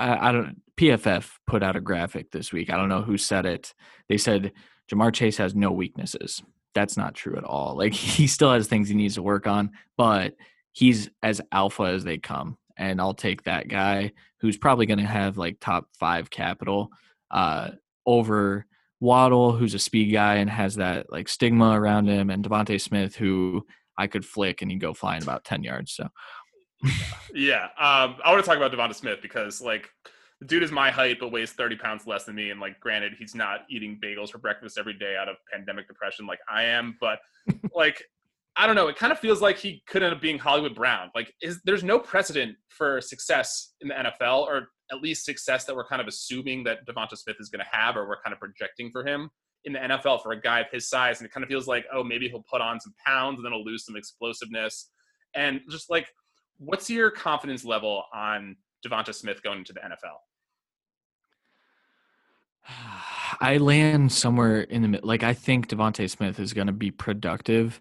I, I don't. PFF put out a graphic this week. I don't know who said it. They said Ja'Marr Chase has no weaknesses that's not true at all. Like he still has things he needs to work on, but he's as alpha as they come. And I'll take that guy who's probably going to have like top five capital uh, over Waddle, who's a speed guy and has that like stigma around him, and DeVonta Smith, who I could flick and he'd go flying about 10 yards. So, yeah. Um, I want to talk about DeVonta Smith because like the dude is my height but weighs 30 pounds less than me and like granted he's not eating bagels for breakfast every day out of pandemic depression like i am but like i don't know it kind of feels like he could end up being hollywood brown like is there's no precedent for success in the nfl or at least success that we're kind of assuming that devonta smith is going to have or we're kind of projecting for him in the nfl for a guy of his size and it kind of feels like oh maybe he'll put on some pounds and then he'll lose some explosiveness and just like what's your confidence level on devonta smith going into the nfl I land somewhere in the middle. Like I think DeVonta Smith is going to be productive.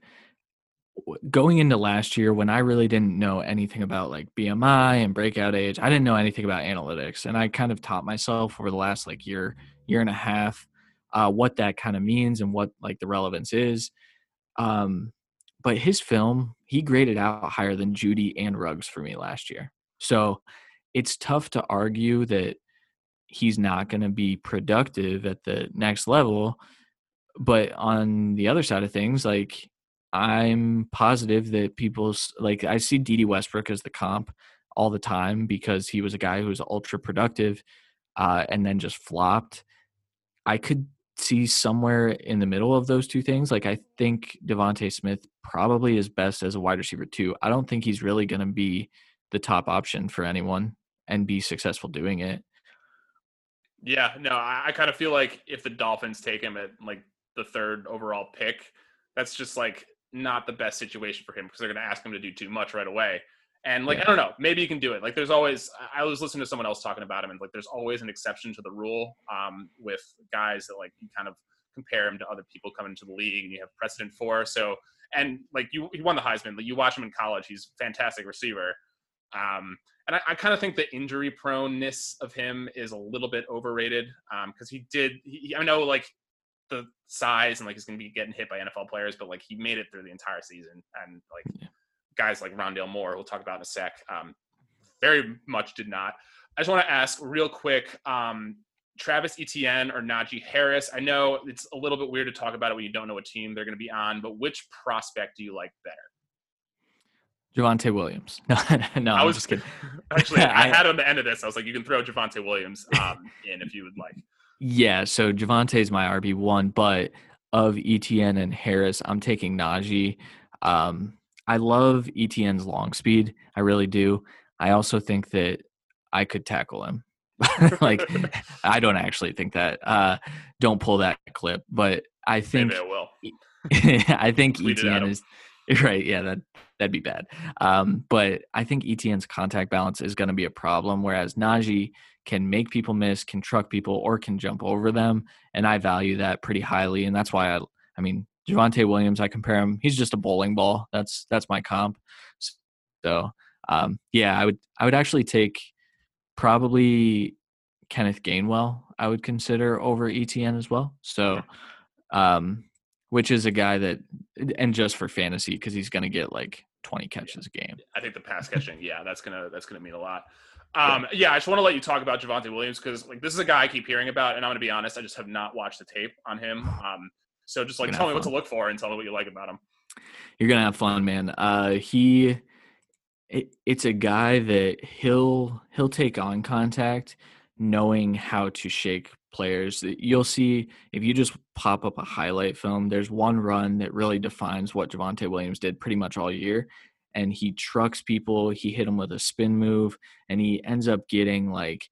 Going into last year, when I really didn't know anything about like BMI and breakout age, I didn't know anything about analytics, and I kind of taught myself over the last like year, year and a half, uh, what that kind of means and what like the relevance is. Um, but his film, he graded out higher than Jeudy and Ruggs for me last year. So it's tough to argue that he's not going to be productive at the next level. But on the other side of things, like I'm positive that people's like I see Dede Westbrook as the comp all the time because he was a guy who was ultra productive uh, and then just flopped. I could see somewhere in the middle of those two things. Like I think DeVonta Smith probably is best as a wide receiver too. I don't think he's really going to be the top option for anyone and be successful doing it. Yeah, no, I, I kind of feel like if the Dolphins take him at like the third overall pick, that's just like not the best situation for him because they're going to ask him to do too much right away. And like, yeah. I don't know, maybe you can do it. Like, there's always, I was listening to someone else talking about him, and like, there's always an exception to the rule um, with guys that like you kind of compare him to other people coming into the league and you have precedent for. So, and like, you, he won the Heisman. Like, you watch him in college, he's fantastic receiver. Um, and I, I kind of think the injury proneness of him is a little bit overrated because um, he did, he, I know like the size and like he's going to be getting hit by NFL players, but like he made it through the entire season and like. Yeah guys like Rondale Moore, we'll talk about in a sec, um, very much did not. I just want to ask real quick um, Travis Etienne or Najee Harris. I know it's a little bit weird to talk about it when you don't know what team they're going to be on, but which prospect do you like better? Javonte Williams. No, no, I was just kidding. Actually, I had on the end of this. I was like, you can throw Javonte Williams um, in if you would like. Yeah, so Javonte is my RB one, but of Etienne and Harris, I'm taking Najee. Um, I love Etienne's long speed. I really do. I also think that I could tackle him. like I don't actually think that. Uh, don't pull that clip, but I think Maybe I will. I think ETN is right. Yeah, that that'd be bad. Um, but I think Etienne's contact balance is going to be a problem, whereas Najee can make people miss, can truck people, or can jump over them, and I value that pretty highly, and that's why I. I mean, Javonte Williams, I compare him. He's just a bowling ball. That's that's my comp. So um, yeah, I would I would actually take probably Kenneth Gainwell. I would consider over Etienne as well. So, um, which is a guy that, and just for fantasy because he's going to get like 20 catches a game. I think the pass catching, yeah, that's gonna that's gonna mean a lot. Um, yeah. yeah, I just want to let you talk about Javonte Williams because like this is a guy I keep hearing about, and I'm gonna be honest, I just have not watched the tape on him. Um, so just like tell me what to look for and tell me what you like about him. You're gonna have fun, man. Uh, he, it, it's a guy that he'll he'll take on contact, knowing how to shake players. You'll see if you just pop up a highlight film. There's one run that really defines what Javonte Williams did pretty much all year, and he trucks people. He hit him with a spin move, and he ends up getting like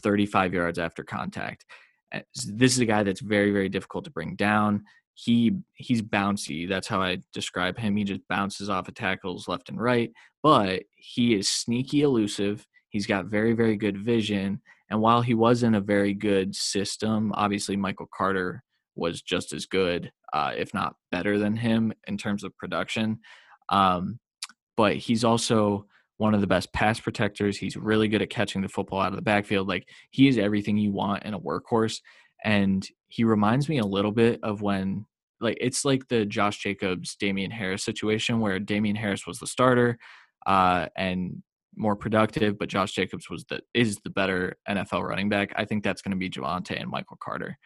35 yards after contact. Uh, this is a guy that's very very difficult to bring down. He he's bouncy that's how i describe him. He just bounces off of tackles left and right but he is sneaky elusive. He's got very very good vision and while he was in a very good system obviously michael carter was just as good uh, if not better than him in terms of production um, but he's also one of the best pass protectors. He's really good at catching the football out of the backfield. Like he is everything you want in a workhorse. And he reminds me a little bit of when like it's like the Josh Jacobs, Damien Harris situation where Damien Harris was the starter uh, and more productive, but Josh Jacobs was the is the better NFL running back. I think that's going to be Javonte and Michael Carter.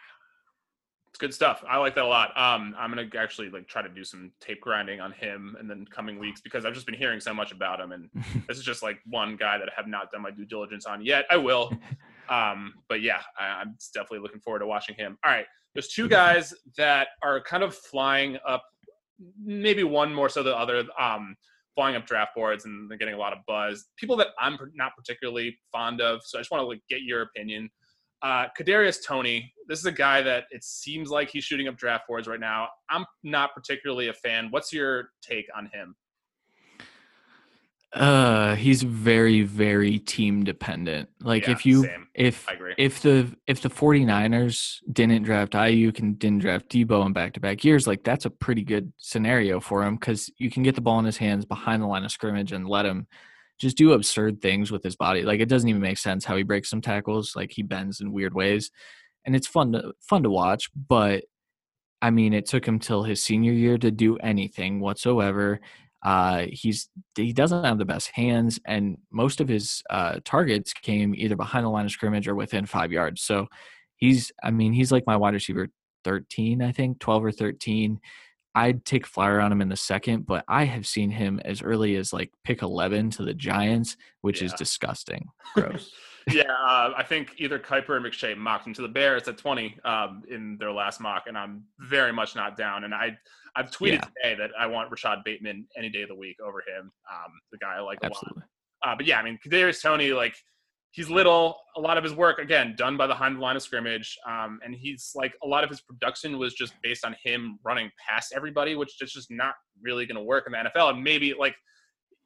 It's good stuff. I like that a lot. Um, I'm gonna actually like try to do some tape grinding on him in the coming weeks because I've just been hearing so much about him, and this is just like one guy that I have not done my due diligence on yet. I will, um, but yeah, I, I'm definitely looking forward to watching him. All right, there's two guys that are kind of flying up, maybe one more so than the other. Um, flying up draft boards and they're getting a lot of buzz. People that I'm not particularly fond of, so I just want to like, get your opinion. Uh, Kadarius Toney, this is a guy that it seems like he's shooting up draft boards right now. I'm not particularly a fan. What's your take on him? Uh, he's very, very team dependent. Like yeah, if you, same. if if the if the 49ers didn't draft Aiyuk and didn't draft Deebo in back to back years, like that's a pretty good scenario for him because you can get the ball in his hands behind the line of scrimmage and let him just do absurd things with his body. Like it doesn't even make sense how he breaks some tackles. Like he bends in weird ways, and it's fun to fun to watch. But I mean, it took him till his senior year to do anything whatsoever. Uh, he's he doesn't have the best hands, and most of his uh, targets came either behind the line of scrimmage or within five yards. So he's, I mean, he's like my wide receiver 13, I think, 12 or 13. I'd take flyer on him in the second, but I have seen him as early as like pick 11 to the Giants, which yeah. is disgusting. Gross. yeah, uh, I think either Kiper or McShay mocked him to the Bears at 20 um, in their last mock, and I'm very much not down. And I, I've tweeted yeah. today that I want Rashod Bateman any day of the week over him, um, the guy I like Absolutely. a lot. Uh, but yeah, I mean, Kadarius Toney, like he's little. A lot of his work, again, done by the the line of scrimmage, um, and he's like a lot of his production was just based on him running past everybody, which is just not really going to work in the NFL. And maybe like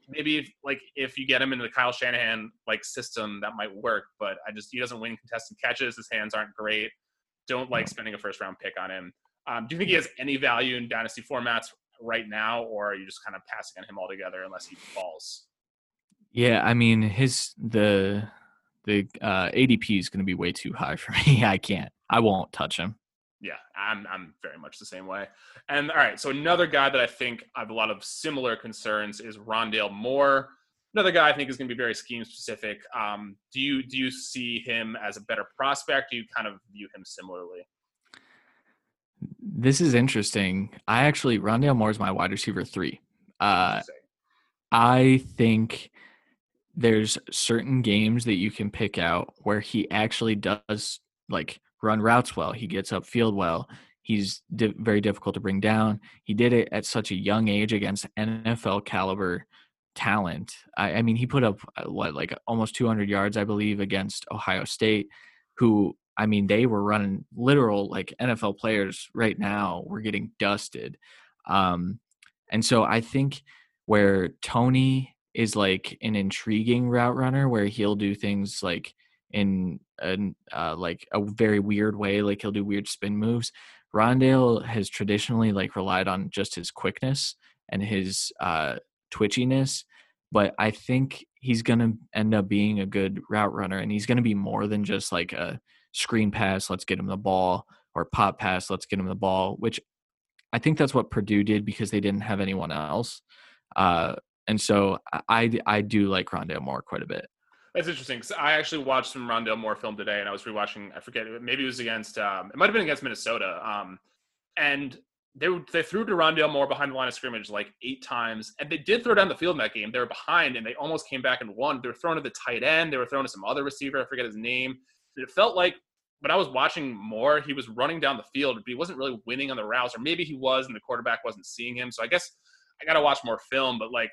maybe if, like if you get him into the Kyle Shanahan like system, that might work. But I just he doesn't win contested catches. His hands aren't great. Don't like spending a first round pick on him. Um, do you think he has any value in dynasty formats right now, or are you just kind of passing on him altogether unless he falls? Yeah, I mean his the the uh, ADP is going to be way too high for me. I can't. I won't touch him. Yeah, I'm I'm very much the same way. And all right, so another guy that I think I have a lot of similar concerns is Rondale Moore. Another guy I think is going to be very scheme specific. Um, do you do you see him as a better prospect? Do you kind of view him similarly? This is interesting. I actually Rondale Moore is my wide receiver three. Uh, I think there's certain games that you can pick out where he actually does like run routes well. He gets upfield well. He's di- very difficult to bring down. He did it at such a young age against NFL caliber talent. I, I mean, he put up uh, what like almost 200 yards, I believe, against Ohio State, who I mean, they were running literal like NFL players right now were getting dusted. Um, and so I think where Toney is like an intriguing route runner where he'll do things like in an uh, like a very weird way, like he'll do weird spin moves. Rondale has traditionally like relied on just his quickness and his uh, twitchiness, but I think he's gonna end up being a good route runner, and he's gonna be more than just like a screen pass. Let's get him the ball or pop pass. Let's get him the ball, which I think that's what Purdue did because they didn't have anyone else. Uh, and so I I do like Rondale Moore quite a bit. That's interesting because I actually watched some Rondale Moore film today, and I was rewatching. I forget, maybe it was against. Um, it might have been against Minnesota. Um, and they they threw to Rondale Moore behind the line of scrimmage like eight times, and they did throw down the field in that game. They were behind, and they almost came back and won. They were thrown to the tight end. They were thrown to some other receiver. I forget his name. It felt like when I was watching Moore, he was running down the field, but he wasn't really winning on the routes, or maybe he was, and the quarterback wasn't seeing him. So I guess I got to watch more film. But like,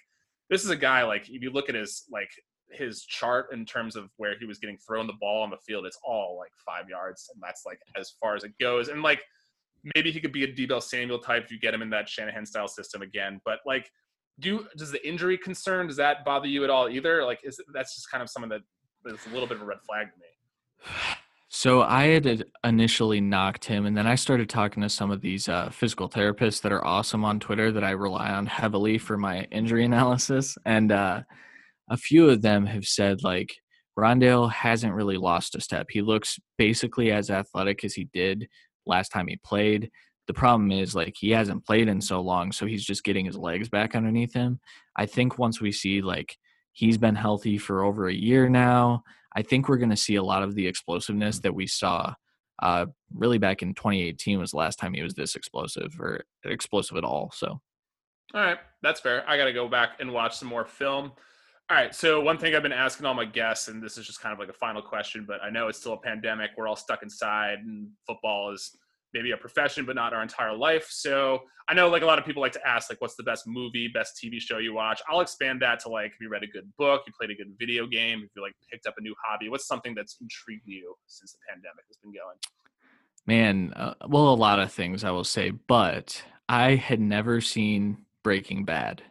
this is a guy like if you look at his like his chart in terms of where he was getting thrown the ball on the field, it's all like five yards, and that's like as far as it goes. And like maybe he could be a Deebo Samuel type if you get him in that Shanahan style system again. But like, do does the injury concern does that bother you at all either? Like, is that's just kind of something that is a little bit of a red flag to me. So I had initially knocked him, and then I started talking to some of these uh, physical therapists that are awesome on Twitter that I rely on heavily for my injury analysis, and uh, a few of them have said like Rondale hasn't really lost a step. He looks basically as athletic as he did last time he played. The problem is like he hasn't played in so long, so he's just getting his legs back underneath him. I think once we see like he's been healthy for over a year now, I think we're going to see a lot of the explosiveness that we saw uh, really back in 2018 was the last time he was this explosive or explosive at all. So, all right, that's fair. I got to go back and watch some more film. All right. So one thing I've been asking all my guests, and this is just kind of like a final question, but I know it's still a pandemic. We're all stuck inside, and football is maybe a profession, but not our entire life. So I know like a lot of people like to ask, like, what's the best movie, best TV show you watch? I'll expand that to like, if you read a good book, you played a good video game, if you like picked up a new hobby, what's something that's intrigued you since the pandemic has been going? Man, uh, well, a lot of things I will say, but I had never seen Breaking Bad.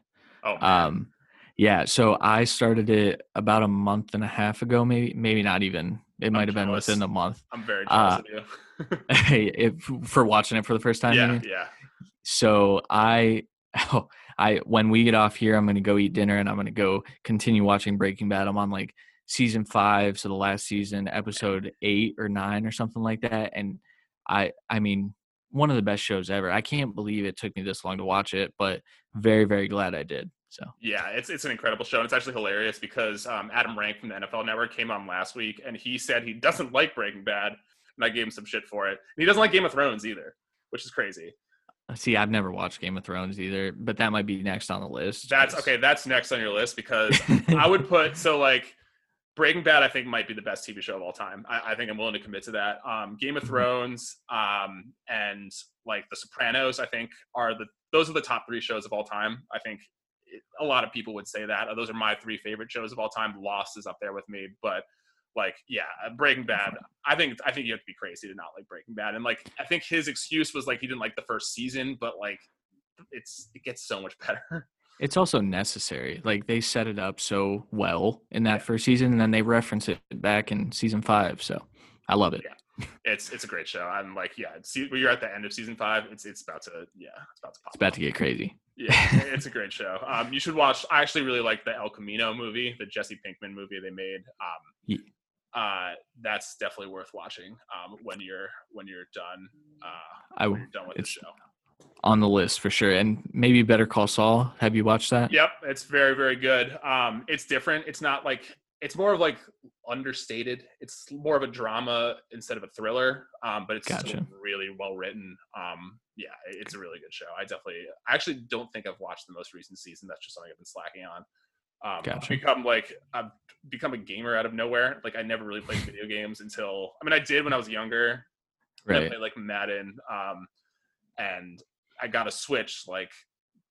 Oh, man. um, yeah, so I started it about a month and a half ago, maybe maybe not even. It might have been within a month. I'm very jealous Uh, of you. if, for watching it for the first time. yeah, mean? yeah. So I, oh, I when we get off here, I'm gonna go eat dinner and I'm gonna go continue watching Breaking Bad. I'm on like season five, so the last season, episode eight or nine or something like that. And I, I mean, one of the best shows ever. I can't believe it took me this long to watch it, but very, very glad I did. So Yeah, it's it's an incredible show. And it's actually hilarious because um, Adam Rank from the NFL Network came on last week and he said he doesn't like Breaking Bad, and I gave him some shit for it. And he doesn't like Game of Thrones either, which is crazy. see, I've never watched Game of Thrones either, but that might be next on the list. That's 'cause- okay. That's next on your list because I would put so like Breaking Bad. I think might be the best TV show of all time. I, I think I'm willing to commit to that. Um, Game of Mhm. Thrones um, and like The Sopranos. I think are the those are the top three shows of all time. I think a lot of people would say that. Uh, those are my three favorite shows of all time. Lost is up there with me, but like yeah uh, breaking bad. I think i think you have to be crazy to not like breaking bad and like i think his excuse was like he didn't like the first season but like it's it gets so much better. It's also necessary. Like they set it up so well in that yeah. first season and then they reference it back in season five so i love it. Yeah it's it's a great show i'm like yeah see when you're at the end of season five it's it's about to yeah it's about to pop it's about to get crazy yeah, it's a great show. Um, you should watch. I actually really like the El Camino movie, the Jesse Pinkman movie they made. Um, yeah. uh, that's definitely worth watching um, when you're when you're done. Uh, I when you're done with the show. On the list for sure, and maybe Better Call Saul. Have you watched that? Yep, it's very very good. Um, it's different. It's not like it's more of like understated. It's more of a drama instead of a thriller, um, but it's gotcha. really well written. Um, yeah, it's a really good show. I definitely, I actually don't think I've watched the most recent season. That's just something I've been slacking on. Um, gotcha. I've become like I've become a gamer out of nowhere. Like I never really played video games until I mean I did when I was younger. Right. I played like Madden, um, and I got a Switch like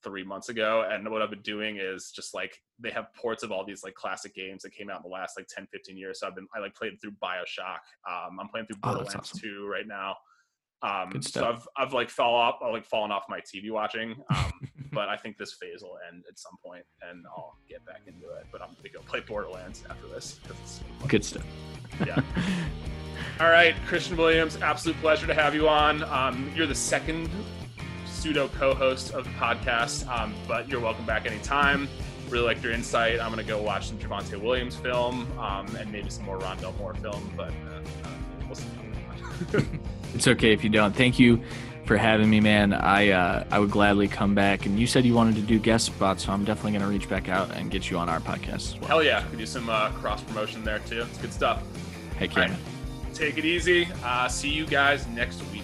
three months ago and what i've been doing is just like they have ports of all these like classic games that came out in the last like 10 15 years so i've been i like played through bioshock um, i'm playing through oh, borderlands awesome. 2 right now um, so I've I've like fall off, I've like fallen off my TV watching, um, but I think this phase will end at some point, and I'll get back into it. But I'm gonna go play Borderlands after this because it's good stuff. yeah. All right, Christian Williams, absolute pleasure to have you on. Um, you're the second pseudo co-host of the podcast, um, but you're welcome back anytime. Really like your insight. I'm gonna go watch some Javonte Williams film um, and maybe some more Rondale Moore film, but uh, uh, we'll see. it's okay if you don't. Thank you for having me, man. I uh, I would gladly come back. And you said you wanted to do guest spots, so I'm definitely going to reach back out and get you on our podcast as well. Hell yeah, we do some uh, cross promotion there too. It's good stuff. Hey, Right. Take it easy. Uh, see you guys next week.